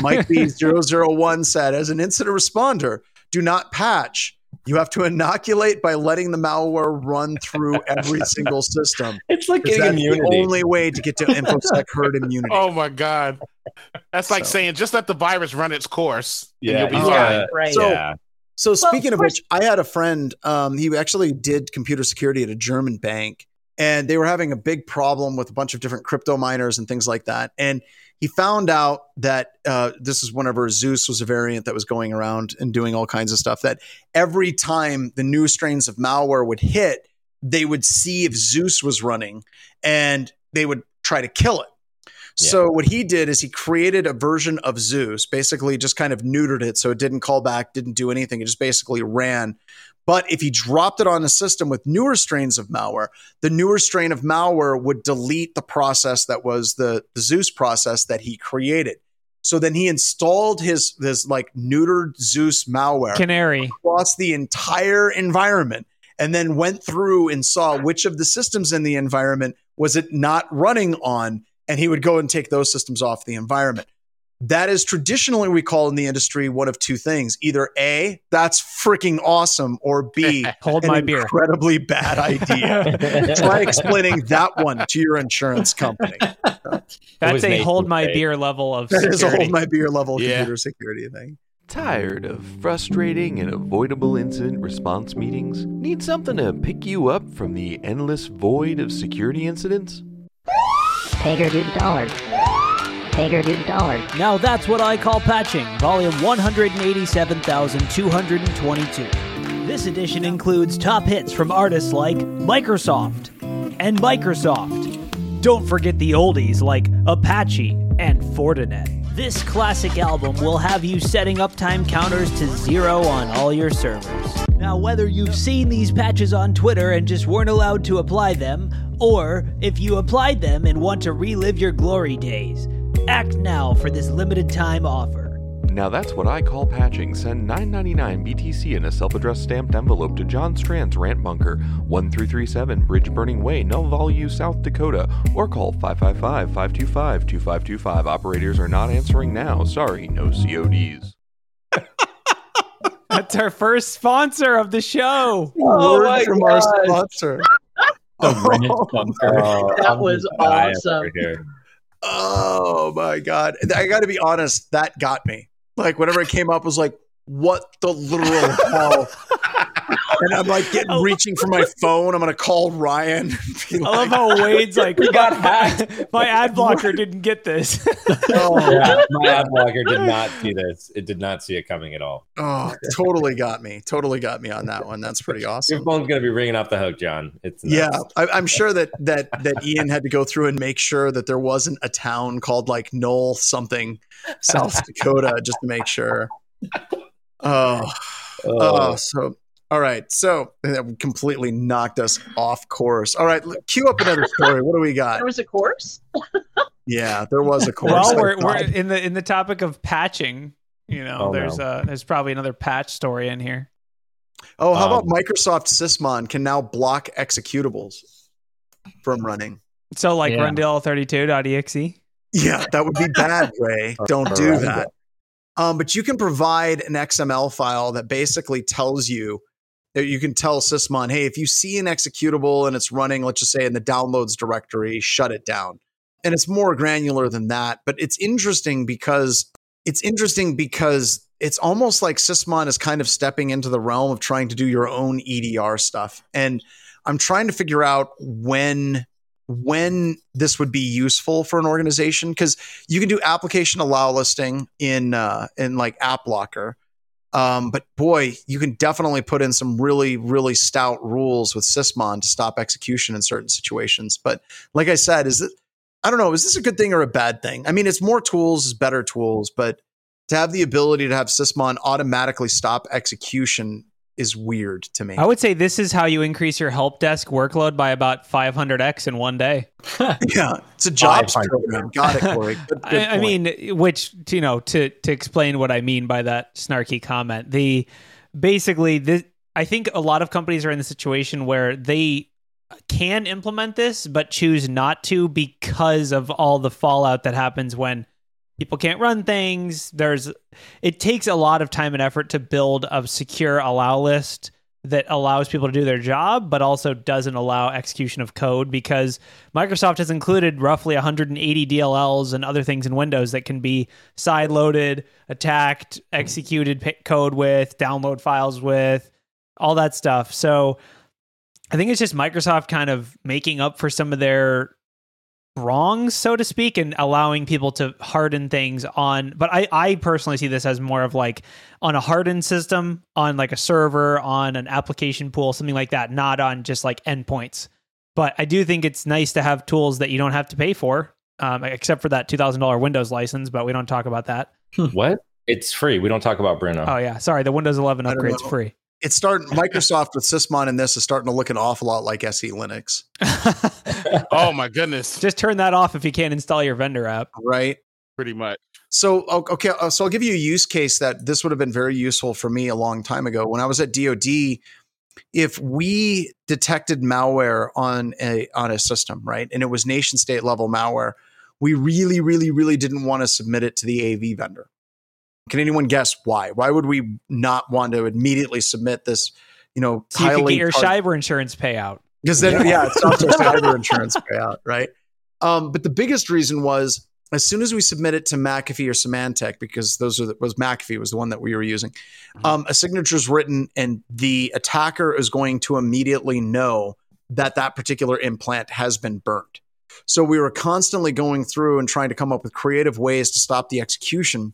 Mike B001 said, as an incident responder, do not patch. You have to inoculate by letting the malware run through every single system. it's like getting That's the only way to get to InfoSec herd immunity. Oh my god. That's like So- saying just let the virus run its course. and Yeah, you'll be yeah. fine. Right, right. So- yeah. So speaking of first- which, I had a friend. Um, he actually did computer security at a German bank, and they were having a big problem with a bunch of different crypto miners and things like that. And he found out that uh, this is whenever Zeus was a variant that was going around and doing all kinds of stuff. That every time the new strains of malware would hit, they would see if Zeus was running and they would try to kill it. Yeah. So what he did is he created a version of Zeus, basically just kind of neutered it so it didn't call back, didn't do anything. It just basically ran. But if he dropped it on a system with newer strains of malware, the newer strain of malware would delete the process that was the, the Zeus process that he created. So then he installed his this like neutered Zeus malware Canary. across the entire environment and then went through and saw which of the systems in the environment was it not running on and he would go and take those systems off the environment that is traditionally we call in the industry one of two things either a that's freaking awesome or b Hold an my beer. incredibly bad idea try explaining that one to your insurance company That's a hold my day. beer level of that is a hold my beer level Yeah. computer security thing Tired of frustrating and avoidable incident response meetings? Need something to pick you up from the endless void of security incidents? Pager do dollar. Now that's what I call patching, volume 187,222. This edition includes top hits from artists like Microsoft and Microsoft. Don't forget the oldies like Apache and Fortinet. This classic album will have you setting uptime counters to zero on all your servers. Now, whether you've seen these patches on Twitter and just weren't allowed to apply them, or if you applied them and want to relive your glory days, act now for this limited time offer. Now that's what I call patching. Send 9.99 BTC in a self-addressed stamped envelope to John Strand's Rant Bunker, 1337 Bridge Burning Way, Nullvalley, South Dakota, or call 555-525-2525. Operators are not answering now. Sorry, no CODs. That's our first sponsor of the show. Oh Word my from our God. sponsor The Reddit bunker. Oh, That I'm was awesome. Oh my god! I got to be honest, that got me. Like whenever it came up, I was like, "What the literal hell?" And I'm like getting reaching for my phone. I'm gonna call Ryan. and be I love how Wade's like, We got hacked. my ad blocker didn't get this. oh, Yeah, my ad blocker did not see this. It did not see it coming at all. oh, totally got me. Totally got me on that one. That's pretty awesome. Your awesome. phone's gonna be ringing off the hook, John. It's nuts. Yeah, I, I'm sure that that that Ian had to go through and make sure that there wasn't a town called like Knoll something, South Dakota, just to make sure. Oh, Oh, Oh, so all right. So that completely knocked us off course. All right, l- cue up another story. What do we got? There was a course. Yeah, there was a course. well, we're, we're in the in the topic of patching. You know, Oh, there's no. uh there's probably another patch story in here. oh, how about um, Microsoft Sysmon can now block executables from running? So like Yeah. Rundll32.exe. Yeah, that would be bad, Ray. Don't do that. Um, but you can provide an XML file that basically tells you that you can tell Sysmon, hey, if you see an executable and it's running, let's just say in the downloads directory, shut it down. And it's more granular than that. But it's interesting because it's interesting because it's almost like Sysmon is kind of stepping into the realm of trying to do your own EDR stuff. And I'm trying to figure out when when this would be useful for an organization because you can do application allow listing in uh, in like AppLocker um, but boy you can definitely put in some really really stout rules with sysmon to stop execution in certain situations. But like i said is it i don't know is this a good thing or a bad thing? I mean it's more tools is better tools but to have the ability to have sysmon automatically stop execution is weird to me I would say this is how you increase your help desk workload by about 500x in one day. yeah it's a jobs program got it Corey. Good- good I, I mean, which you know, to to explain what I mean by that snarky comment, the basically this. I think a lot of companies are in the situation where they can implement this, but choose not to because of all the fallout that happens when people can't run things. There's it takes a lot of time and effort to build a secure allow list that allows people to do their job, but also doesn't allow execution of code because Microsoft has included roughly 180 DLLs and other things in Windows that can be side loaded, attacked, executed code with, download files with, all that stuff. So I think it's just Microsoft kind of making up for some of their wrong, so to speak, and allowing people to harden things on. But I, I personally see this as more of like on a hardened system, on like a server, on an application pool, something like that, not on just like endpoints. But I do think it's nice to have tools that you don't have to pay for, um, except for that two thousand dollar Windows license. But we don't talk about that. what? It's free. We don't talk about Bruno. Oh yeah, sorry. The Windows 11 I don't upgrade's free. It's starting Microsoft with Sysmon and this is starting to look an awful lot like SE Linux, Oh my goodness. Just turn that off if you can't install your vendor app. right? Pretty much. So okay, uh, so I'll give you a use case that this would have been very useful for me a long time ago when I was at DoD. If we detected malware on a on a system, right, and it was nation state level malware, we really, really, really didn't want to submit it to the AV vendor. Can anyone guess why? Why would we not want to immediately submit this? You know, So you can get your cyber insurance payout. because then yeah, it's not just cyber insurance payout, right? Um, but the biggest reason was as soon as we submit it to McAfee or Symantec, because those are the, was McAfee was the one that we were using. Um, a signature is written, and the attacker is going to immediately know that that particular implant has been burnt. So we were constantly going through and trying to come up with creative ways to stop the execution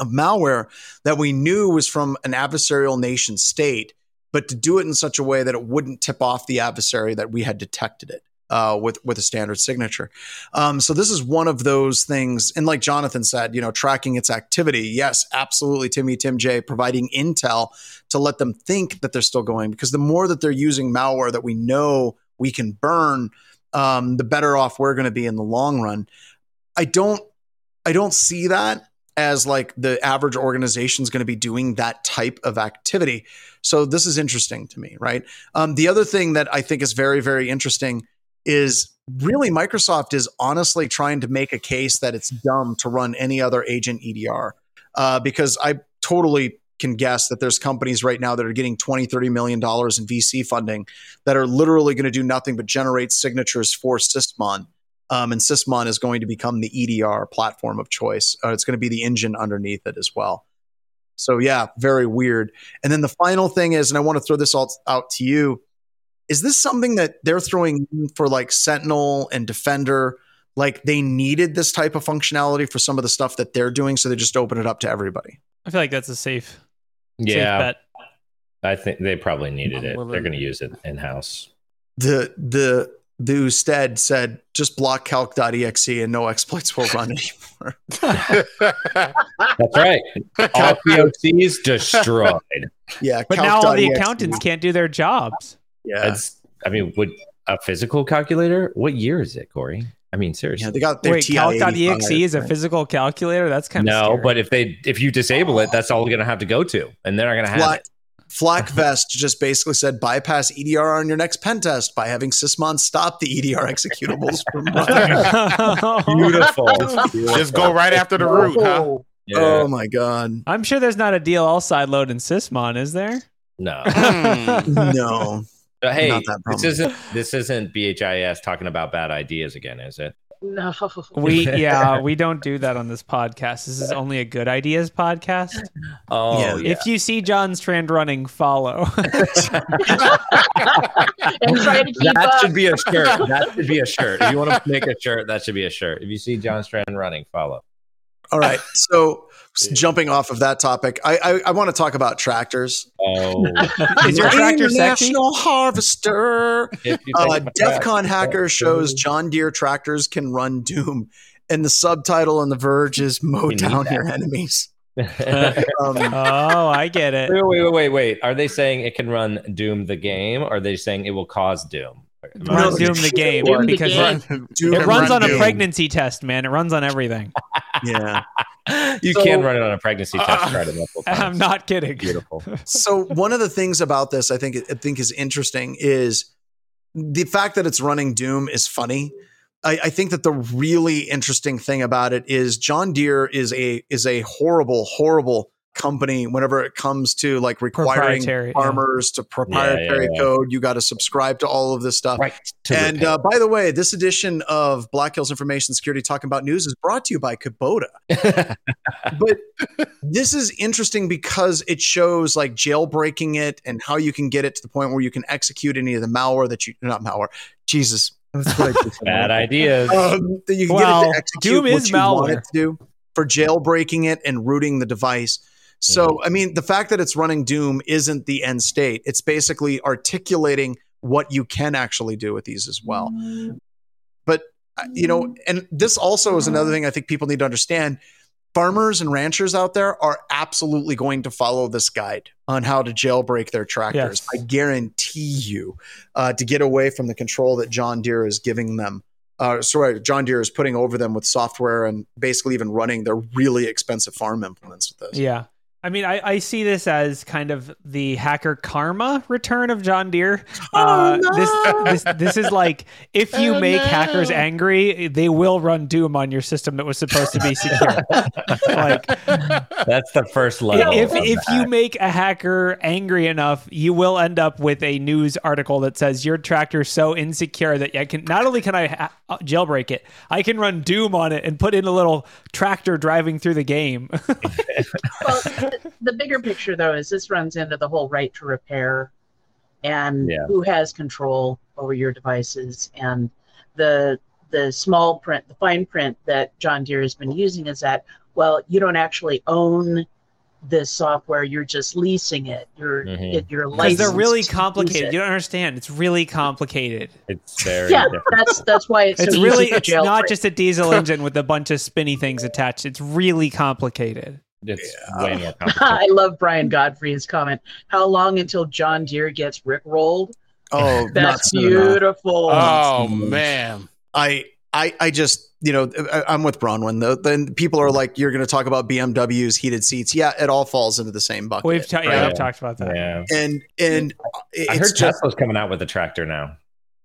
of malware that we knew was from an adversarial nation state, but to do it in such a way that it wouldn't tip off the adversary that we had detected it uh, with with a standard signature. Um, so this is one of those things, and like Jonathan said, you know, tracking its activity. Yes, absolutely, Timmy, Tim J, providing intel to let them think that they're still going, because the more that they're using malware that we know we can burn, um, the better off we're going to be in the long run. I don't, I don't see that as like the average organization is going to be doing that type of activity. So this is interesting to me, right? Um, the other thing that I think is very, very interesting is really Microsoft is honestly trying to make a case that it's dumb to run any other agent EDR uh, because I totally can guess that there's companies right now that are getting 20 30 million dollars in vc funding that are literally going to do nothing but generate signatures for sysmon um, and sysmon is going to become the edr platform of choice uh, it's going to be the engine underneath it as well so yeah very weird and then the final thing is and i want to throw this all out to you is this something that they're throwing in for like sentinel and defender like they needed this type of functionality for some of the stuff that they're doing so they just open it up to everybody I feel like that's a safe, safe yeah, bet. I think they probably needed it. They're going to use it in house. the the the Usted said just block calc.exe and no exploits will run anymore. That's right. All POCs destroyed. yeah, But now all the calc.exe. accountants can't do their jobs. Yeah, That's. I mean, would a physical calculator? What year is it, Corey? I mean, seriously. yeah, they got their Wait, calc.exe is a physical calculator? That's kind of no, but if they if you disable it, that's all they're going to have to go to, and they're not going to have Flack, it. Flackvest just basically said bypass EDR on your next pen test by having Sysmon stop the EDR executables from running. Beautiful. Just go right after the root, huh? Yeah. Oh my god, I'm sure there's not a DLL side load in Sysmon, is there? no. Hmm. no. But hey, this isn't this isn't BHIS talking about bad ideas again, is it? No. We yeah, we don't do that on this podcast. This is only a good ideas podcast. Oh Yeah. yeah. If you see John Strand running, follow. and try to keep That up. should be a shirt. That should be a shirt. If you want to make a shirt, that should be a shirt. If you see John Strand running, follow. All right, so jumping off of that topic, I I, I want to talk about tractors. Oh, is your tractor sexy? International Harvester. if Uh, take DEF CON hacker shows John Deere tractors can run Doom, and the subtitle on The Verge is "Mow We down your enemies." Um, Oh, I get it. wait, wait, wait, wait. Are they saying it can run Doom the game? Or are they saying it will cause Doom? It runs No, Doom the game Doom the because game. Doom it runs run on a pregnancy test, man. It runs on everything. Yeah. You So- can run it on a pregnancy test. Uh, tried it multiple times. I'm not kidding. Beautiful. So one of the things about this, I think, I think is interesting is the fact that it's running Doom is funny. I, I think that the really interesting thing about it is John Deere is a is a horrible, horrible company whenever it comes to like requiring Proprietary, yeah. farmers to proprietary Yeah, yeah, yeah. code. You got to subscribe to all of this stuff. Right. And uh, by the way, this edition of Black Hills Information Security Talking About News is brought to you by Kubota. but this is interesting because it shows like jailbreaking it and how you can get it to the point where you can execute any of the malware that you not malware. Jesus, That's what I. Bad ideas. Um, you can Well, get it to execute Doom what is you want it to do for jailbreaking it and rooting the device. So, I mean, the fact that it's running Doom isn't the end state. It's basically articulating what you can actually do with these as well. But, uh, you know, and this also is another thing I think people need to understand. Farmers and ranchers out there are absolutely going to follow this guide on how to jailbreak their tractors. Yes. I guarantee you uh, to get away from the control that John Deere is giving them. Uh, sorry, John Deere is putting over them with software and basically even running their really expensive farm implements with this. Yeah. I mean, I, I see this as kind of the hacker karma return of John Deere. Uh, this, this this is like if you Oh, make no. hackers angry, they will run Doom on your system that was supposed to be secure. like That's the first level. if if the you make a hacker angry enough, you will end up with a news article that says your tractor is so insecure that I can not only can I ha- uh, jailbreak it, I can run Doom on it and put in a little tractor driving through the game. well, the, the bigger picture though is this runs into the whole right to repair and Yeah. who has control over your devices and the the small print the fine print that john deere has been using is that well you don't actually own this software you're just leasing it you're Mhm. it, you're Because licensed they're really complicated. You don't understand. It's really complicated. it's very yeah different. that's that's why it's, It's so really it's not just a diesel engine with a bunch of spinny things attached. It's really complicated. It's way more I love Brian Godfrey's comment. How long until John Deere gets Rick rolled? Oh, That's soon enough. beautiful. Oh man. I, I, I just, you know, I, I'm with Bronwyn. Though, then people are like, "You're going to talk about BMW's heated seats." Yeah, it all falls into the same bucket. We've ta- yeah. I've talked about that. Yeah. and and it's I heard just Tesla's coming out with a tractor now.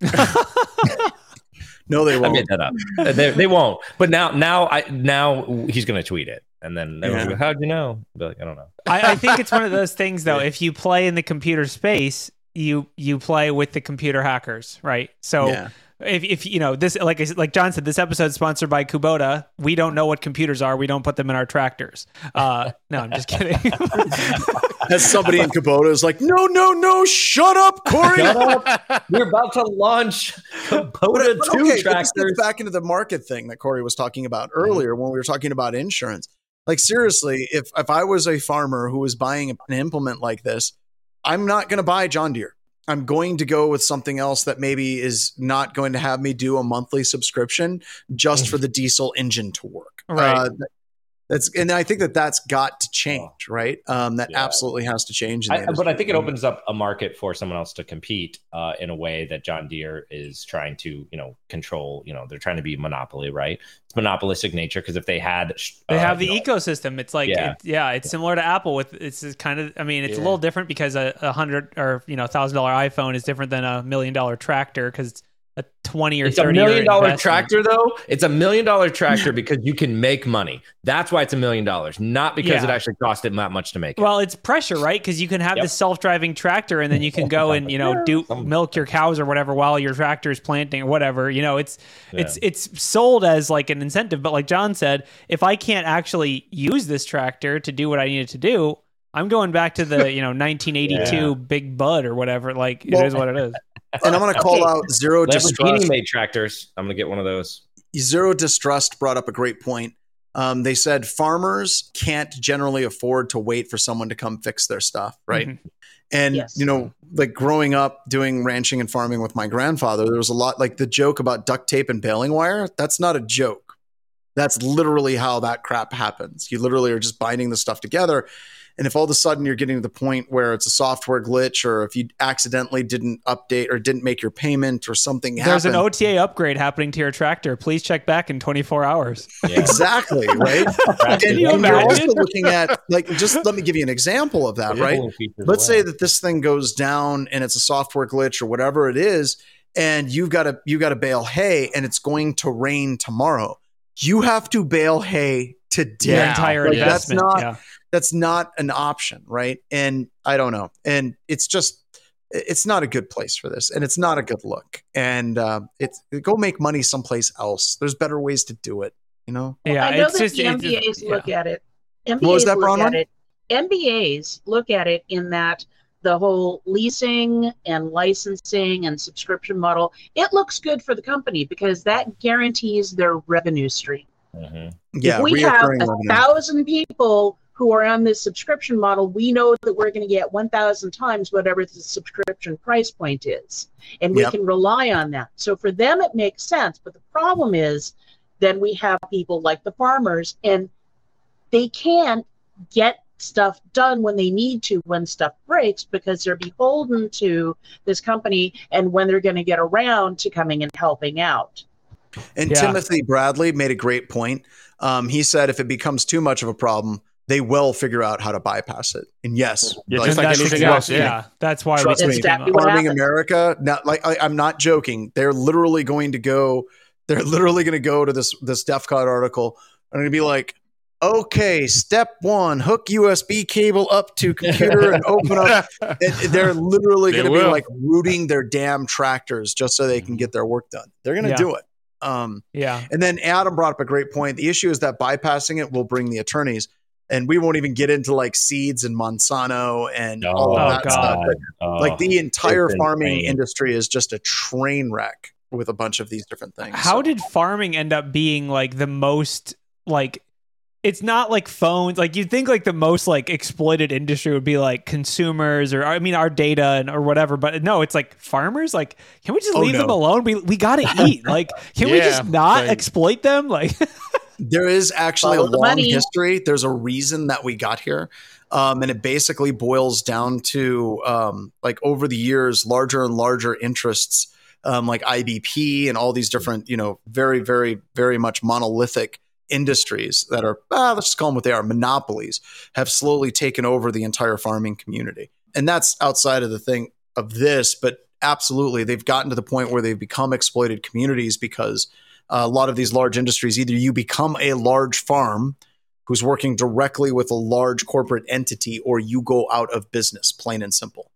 no, they won't. I made that up. They, they won't. But now, now, I now he's going to tweet it, and then they Yeah. go, "How'd you know?" I'll be like, I don't know. I, I think it's one of those things though. If you play in the computer space, you you play with the computer hackers, right? So Yeah. if, if you know this, like like John said, this episode is sponsored by Kubota. We don't know what computers are. We don't put them in our tractors. Uh, no, I'm just kidding. As somebody in Kubota is like, "No, no, no, shut up, Corey." Shut up! We're about to launch Kubota but two okay, tractors. gets back into the market thing that Corey was talking about earlier when we were talking about insurance. Like seriously, if if I was a farmer who was buying an implement like this, I'm not going to buy John Deere. I'm going to go with something else that maybe is not going to have me do a monthly subscription just for the diesel engine to work. Right. Uh, that's and I think that that's got to change, right? Um, that Yeah. absolutely has to change. I, but I think it opens up a market for someone else to compete uh, in a way that John Deere is trying to, you know, control. You know, they're trying to be monopoly, right? It's monopolistic nature because if they had, They uh, have the you know, ecosystem. It's like Yeah. yeah, yeah it's similar to Apple. With it's just kind of. I mean, it's a little different because a, a hundred or you know thousand dollar iPhone is different than a million dollar tractor because it's a twenty or It's a thirty million dollar tractor, though. It's a million dollar tractor because you can make money. That's why it's a million dollars, not because Yeah. it actually cost it that much to make. it. Well, it's pressure, right? Because you can have Yep. this self-driving tractor, and then you can go and you know do milk your cows or whatever while your tractor is planting or whatever. You know, it's it's it's sold as like an incentive, but like John said, if I can't actually use this tractor to do what I need it to do, I'm going back to the you know 1982 Yeah. Big Bud or whatever. Like it Well- is what it is. And I'm going to call Okay. out zero Lamborghini distrust. made tractors. I'm gonna get one of those. Zero Distrust brought up a great point. Um, they said farmers can't generally afford to wait for someone to come fix their stuff, right? Mhm. And Yes. you know, like growing up doing ranching and farming with my grandfather, there was a lot like the joke about duct tape and baling wire. That's not a joke. That's literally how that crap happens. You literally are just binding the stuff together. And if all of a sudden you're getting to the point where it's a software glitch, or if you accidentally didn't update or didn't make your payment or something There's an OTA upgrade happening to your tractor. Please check back in 24 hours. Yeah. exactly right. And you and you're also looking at like just let me give you an example of that, right? Let's say that this thing goes down and it's a software glitch or whatever it is, and you've got to you got to bale hay and it's going to rain tomorrow. You have to bale hay today. Your entire Like, that's investment. not yeah. That's not an option, right? And I don't know. And it's just it's not a good place for this, and it's not a good look. And uh, it's go make money someplace else. There's better ways to do it. You know. Yeah, I know it's that just the MBAs yeah. look at it. MBAs was that, look at it. MBAs look at it in that the whole leasing and licensing and subscription model, it looks good for the company because that guarantees their revenue stream. Mhm. Yeah, if we have a revenue. thousand people who are on this subscription model, we know that we're going to get 1,000 times whatever the subscription price point is. And we Yep. can rely on that. So for them, it makes sense. But the problem is then we have people like the farmers, and they can't get stuff done when they need to when stuff breaks because they're beholden to this company and when they're going to get around to coming and helping out. And Yeah. Timothy Bradley made a great point. Um, he said if it becomes too much of a problem, they will figure out how to bypass it. And yes, Yeah, like, just like that's anything else, yeah. that's why Trust we me, exactly farming. America. Not like I, I'm not joking. They're literally going to go. They're literally going to go to this this DefCon article and going to be like, okay, step one, hook USB cable up to computer and open up. And they're literally They going to be like rooting their damn tractors just so they can get their work done. They're going to Yeah. do it. Um, yeah. and then Adam brought up a great point. The issue is that bypassing it will bring the attorneys, and we won't even get into like seeds and Monsanto and all Oh, of that God. stuff. But Oh, like the entire farming insane. industry is just a train wreck with a bunch of these different things. How So- did farming end up being like the most like it's not like phones like you'd think like the most like exploited industry would be like consumers or I mean our data and or whatever but no it's like farmers like can we just Oh, leave them alone we we got to eat like can we just not like- exploit them like there is actually Follow a long money. history. There's a reason that we got here. Um, and it basically boils down to um, like over the years, larger and larger interests, um, like IBP and all these different, you know, very, very, very much monolithic industries that are, ah, let's just call them what they are, monopolies, have slowly taken over the entire farming community. And that's outside of the thing of this, but absolutely, they've gotten to the point where they've become exploited communities because a lot of these large industries either you become a large farm who's working directly with a large corporate entity or you go out of business plain and simple.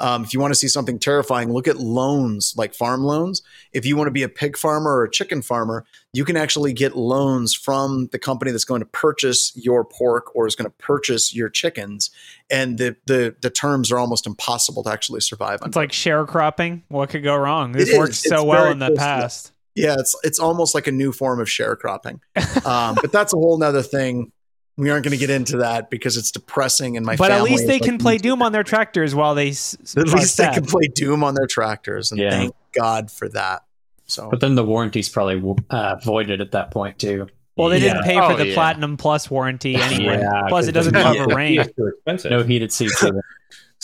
Um, if you want to see something terrifying look at loans like farm loans. If you want to be a pig farmer or a chicken farmer you can actually get loans from the company that's going to purchase your pork or is going to purchase your chickens and the the, the terms are almost impossible to actually survive on it's like sharecropping. What could go wrong? This is. worked so well in the past Yeah, it's it's almost like a new form of sharecropping. Um, but that's a whole nother thing. We aren't going to get into that because it's depressing and my but at least is they like, can play Doom on their tractors while they s- At least they can play Doom on their tractors, and Yeah. thank God for that. So But then the warranty's probably uh, voided at that point too. Well, they didn't pay for Oh, the yeah. Platinum Plus warranty anyway. Yeah, Plus, it doesn't cover the rain. It's too expensive. No heated seats either.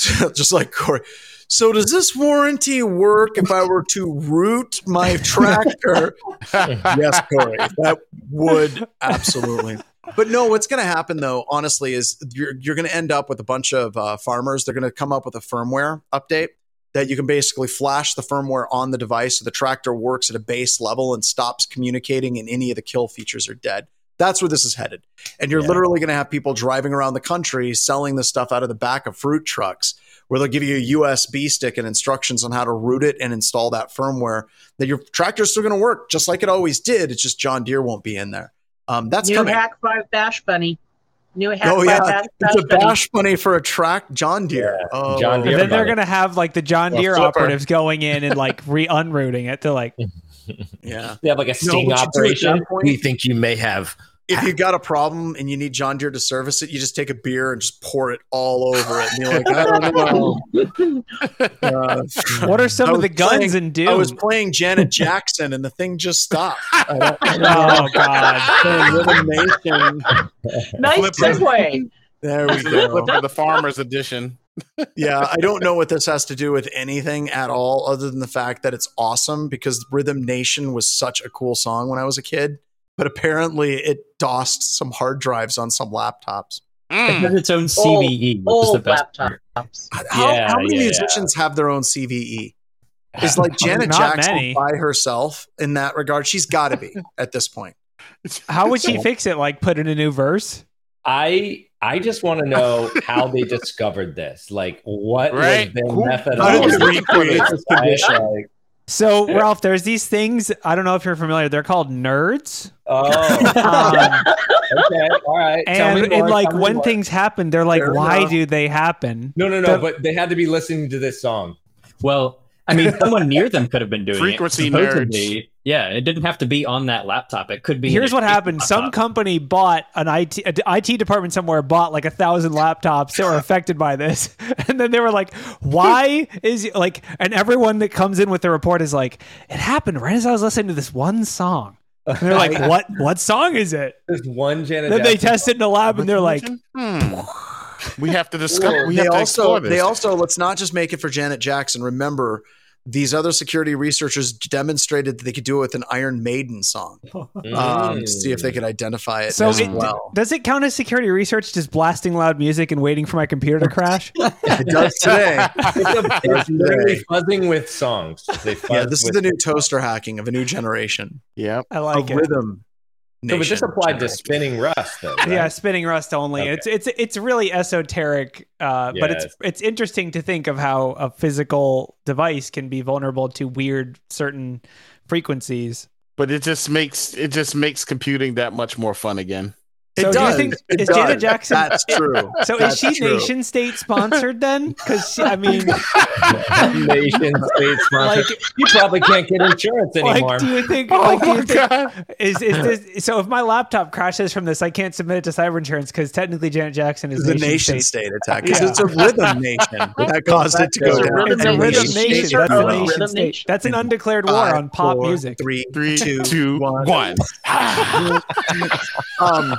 just like Corey. So does this warranty work if I were to root my tractor? yes, Corey, that would absolutely. But no, what's going to happen though, honestly, is you're you're going to end up with a bunch of uh, farmers. They're going to come up with a firmware update that you can basically flash the firmware on the device, so the tractor works at a base level and stops communicating, and any of the kill features are dead. That's where this is headed. And you're Yeah. literally going to have people driving around the country selling this stuff out of the back of fruit trucks where they'll give you a USB stick and instructions on how to root it and install that firmware. That your tractor's still going to work just like it always did. It's just John Deere won't be in there. Um, that's New coming. Hack 5 Bash Bunny. New Hack oh 5 yeah, Bash, it's a Bunny. bash money for a track John Deere. Yeah, Oh, John And then they're gonna have like the John Deere flipper. operatives going in and like re unrooting it. They're like, Yeah. They have like a sting what you do at operation. we think you may have. If you got a problem and you need John Deere to service it, you just take a beer and just pour it all over it. And you're like, I don't know. Uh, what are some I of the guns playing- in Doom? I was playing Janet Jackson and the thing just stopped. I don't- I don't know. oh God! Playing Rhythm Nation. Nice Flipper. segue. There we go. Flipper, the farmer's edition. yeah, I don't know what this has to do with anything at all, other than the fact that it's awesome because Rhythm Nation was such a cool song when I was a kid. But apparently, it DOSed some hard drives on some laptops. It Mm. has its own CVE, which is the Old best laptops. How, Yeah, how many yeah, musicians have their own CVE? Is like Janet Not Jackson many. by herself in that regard? She's got to be at this point. How would she fix it? Like put in a new verse? I I just want to know how they discovered this. Like, what Right? was their Who- How did they recreate this condition? Like, So Ralph, there's these things. I don't know if you're familiar. They're called nerds. Oh, Um, okay, all right. Tell me and, and like tell when more. things happen, they're like, Fair why enough. do they happen? No, no, no. the- but they had to be listening to this song. Well, I mean, someone near them could have been doing it. Frequency it. Supposedly, Yeah, it didn't have to be on that laptop. It could be. Here's what happened. Some company bought an IT a d- IT department somewhere bought like a thousand laptops that were affected by this, and then they were like, "Why is like?" And everyone that comes in with the report is like, "It happened right as I was listening to this one song." And they're like, "What? What song is it?" There's one Janet. Then they test it in a lab, and they're like, Hmm. We have to discover. We they have to also explore this. they also let's not just make it for Janet Jackson. Remember, these other security researchers demonstrated that they could do it with an Iron Maiden song. Um, to see if they could identify it "So as it, well. does it count as security research? Just blasting loud music and waiting for my computer to crash?" It does today. It's literally fuzzing with songs. They fuzz yeah, this is the new toaster hacking of a new generation. Yep. I like of it. rhythm. So, but this nation applied to spinning rust, though. Right? Yeah, spinning rust only. Okay. It's it's it's really esoteric, uh, but it's it's interesting to think of how a physical device can be vulnerable to weird certain frequencies. But it just makes it just makes computing that much more fun again. It So do you think- it is does. Janet Jackson- That's true. So That's is she true. nation state sponsored then? Because I mean, Nation state sponsored. like, you probably can't get insurance anymore. like, do you think? Oh Like, do you my think god! is is this? So if my laptop crashes from this, I can't submit it to cyber insurance because technically Janet Jackson is It's a nation, nation state. state attack Yeah. it's a rhythm nation that caused it to go down. It's a rhythm nation. nation. Nation. That's a nation rhythm state. nation. That's an undeclared war Five, on pop four, music. Three, Three, two, two, one. one. um,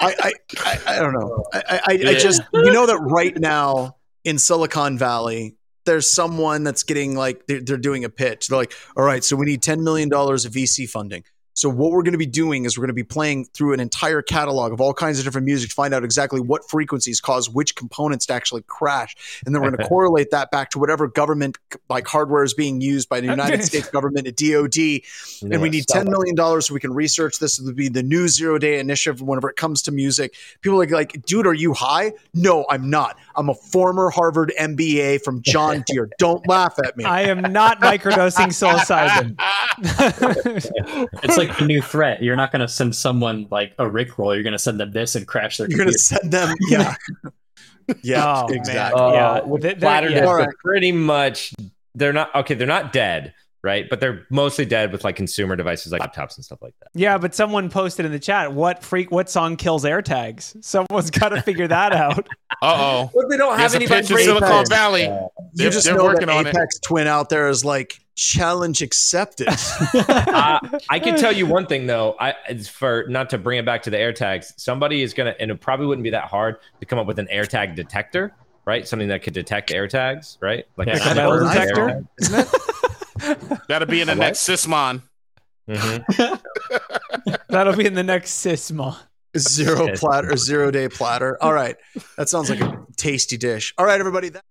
I, I, I, don't know. I, I, I just, you know, that right now in Silicon Valley, there's someone that's getting like they're, they're doing a pitch. They're like, all right, so we need ten million dollars of VC funding. So what we're going to be doing is we're going to be playing through an entire catalog of all kinds of different music to find out exactly what frequencies cause which components to actually crash, and then we're going to correlate that back to whatever government like hardware is being used by the United States government, at DoD, and we need ten million dollars so we can research this. It would be the new zero day initiative whenever it comes to music. People are like, dude, are you high? No, I'm not. I'm a former Harvard MBA from John Deere. Don't laugh at me. I am not microdosing psilocybin. It's like a new threat. You're not going to send someone like a Rickroll. You're going to send them this and crash their. You're gonna send them, yeah, yeah, Oh, man. exactly. Uh, Yeah, with th- they're- yeah. discs, All they're right. pretty much they're not okay. They're not dead, right? But they're mostly dead with like consumer devices like laptops and stuff like that. Yeah, but someone posted in the chat what freak what song kills AirTags. Someone's got to figure that out. Uh oh. But they don't There's have a any pitch in Silicon Valley. You They're, just they're know working that on it. Aphex Twin out there is like challenge accepted. uh, I can tell you one thing though. I it's for not to bring it back to the AirTags. Somebody is gonna, and it probably wouldn't be that hard to come up with an AirTag detector, right? Something that could detect AirTags, right? Like Yeah. a Metal detector? AirTag. That'll be in the What? next Sysmon. Mhm. That'll be in the next Sysmon. Zero Yes. platter, zero day platter. All right, that sounds like a tasty dish. All right, everybody. That-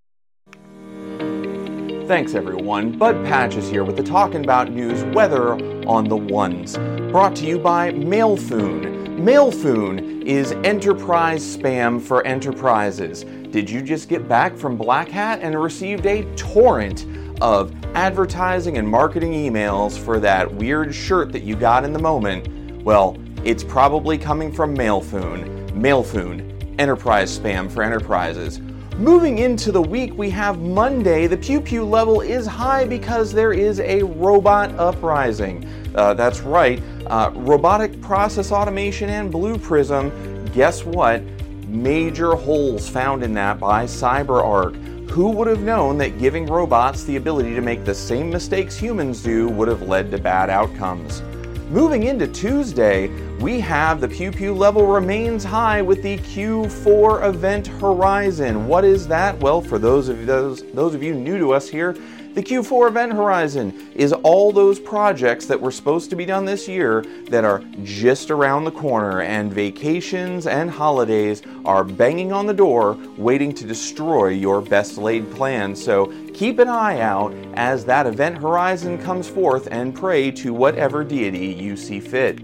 Thanks everyone. Bud Patch is here with the Talking About News weather on the ones. Brought to you by Mailfoon. Mailfoon is enterprise spam for enterprises. Did you just get back from Black Hat and received a torrent of advertising and marketing emails for that weird shirt that you got in the moment? Well, it's probably coming from Mailfoon. Mailfoon, enterprise spam for enterprises. Moving into the week, we have Monday. The pew pew level is high because there is a robot uprising. Uh, that's right, uh, robotic process automation and Blue Prism. Guess what? Major holes found in that by CyberArk. Who would have known that giving robots the ability to make the same mistakes humans do would have led to bad outcomes? Moving into Tuesday, we have the Pew Pew level remains high with the Q4 Event Horizon. What is that? Well, for those of those those of you new to us here, the Q4 Event Horizon is all those projects that were supposed to be done this year that are just around the corner, and vacations and holidays are banging on the door, waiting to destroy your best laid plans. So keep an eye out as that event horizon comes forth and pray to whatever deity you see fit.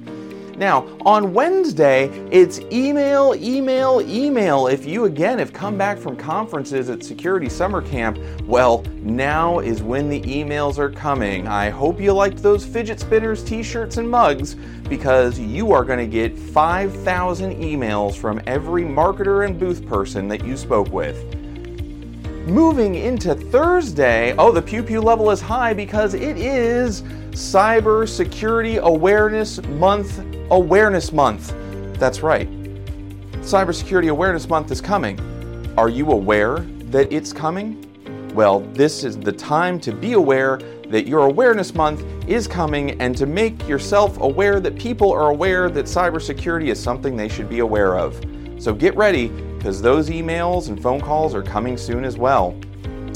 Now, on Wednesday, it's email, email, email. If you again have come back from conferences at Security Summer Camp, well, now is when the emails are coming. I hope you liked those fidget spinners, t shirts, and mugs because you are going to get 5,000 emails from every marketer and booth person that you spoke with. Moving into Thursday, oh, the pew pew level is high because it is Cyber Security Awareness Month. Awareness Month. That's right. Cybersecurity Awareness Month is coming. Are you aware that it's coming? Well, this is the time to be aware that your Awareness Month is coming and to make yourself aware that people are aware that cybersecurity is something they should be aware of. So get ready because those emails and phone calls are coming soon as well.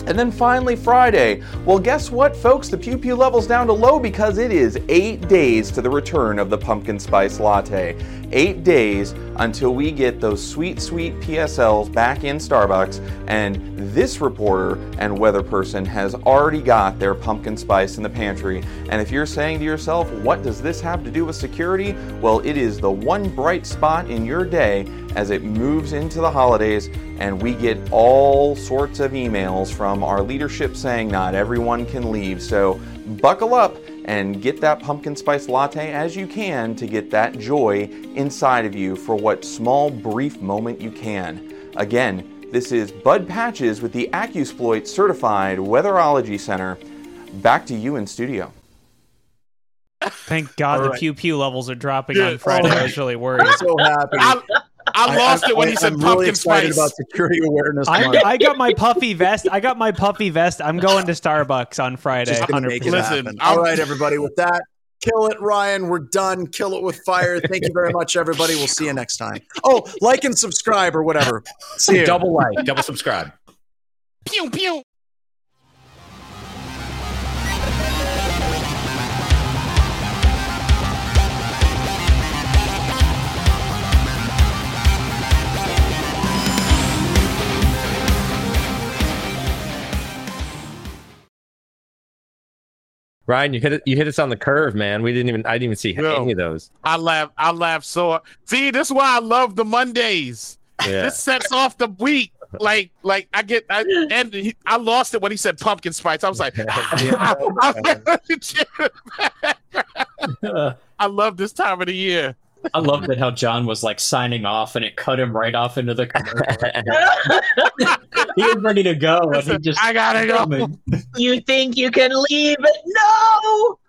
And then finally, Friday. Well, guess what, folks? The Pew Pew level's down to low because it is eight days to the return of the pumpkin spice latte. Eight days until we get those sweet, sweet PSLs back in Starbucks. And this reporter and weather person has already got their pumpkin spice in the pantry. And if you're saying to yourself, what does this have to do with security? Well, it is the one bright spot in your day as it moves into the holidays and we get all sorts of emails from our leadership saying not everyone can leave. So buckle up and get that pumpkin spice latte as you can to get that joy inside of you for what small, brief moment you can. Again, this is Bud Patches with the AccuSploit Certified Weatherology Center. Back to you in studio. Thank God All the right. pew pew levels are dropping Yeah. on Friday. Oh. I was really worried. I'm so happy. I, I lost it when he said I'm pumpkin really excited spice. about security awareness. I, Month. I got my puffy vest. I got my puffy vest. I'm going to Starbucks on Friday. Just gonna make it Listen, happen. All right, everybody. With that, kill it, Ryan. We're done. Kill it with fire. Thank you very much, everybody. We'll see you next time. Oh, like and subscribe or whatever. See you. Double like, double subscribe. Pew pew. Ryan, you hit it. You hit us on the curve, man. We didn't even. I didn't even see No. any of those. I laugh. I laugh so. See, this is why I love the Mondays. Yeah. This sets off the week. Like, like I get. I, and he, I lost it when he said pumpkin spice. I was like, uh, I love this time of the year. I love that how John was like signing off and it cut him right off into the commercial. he was ready to go and he just I gotta go. You think you can leave? No!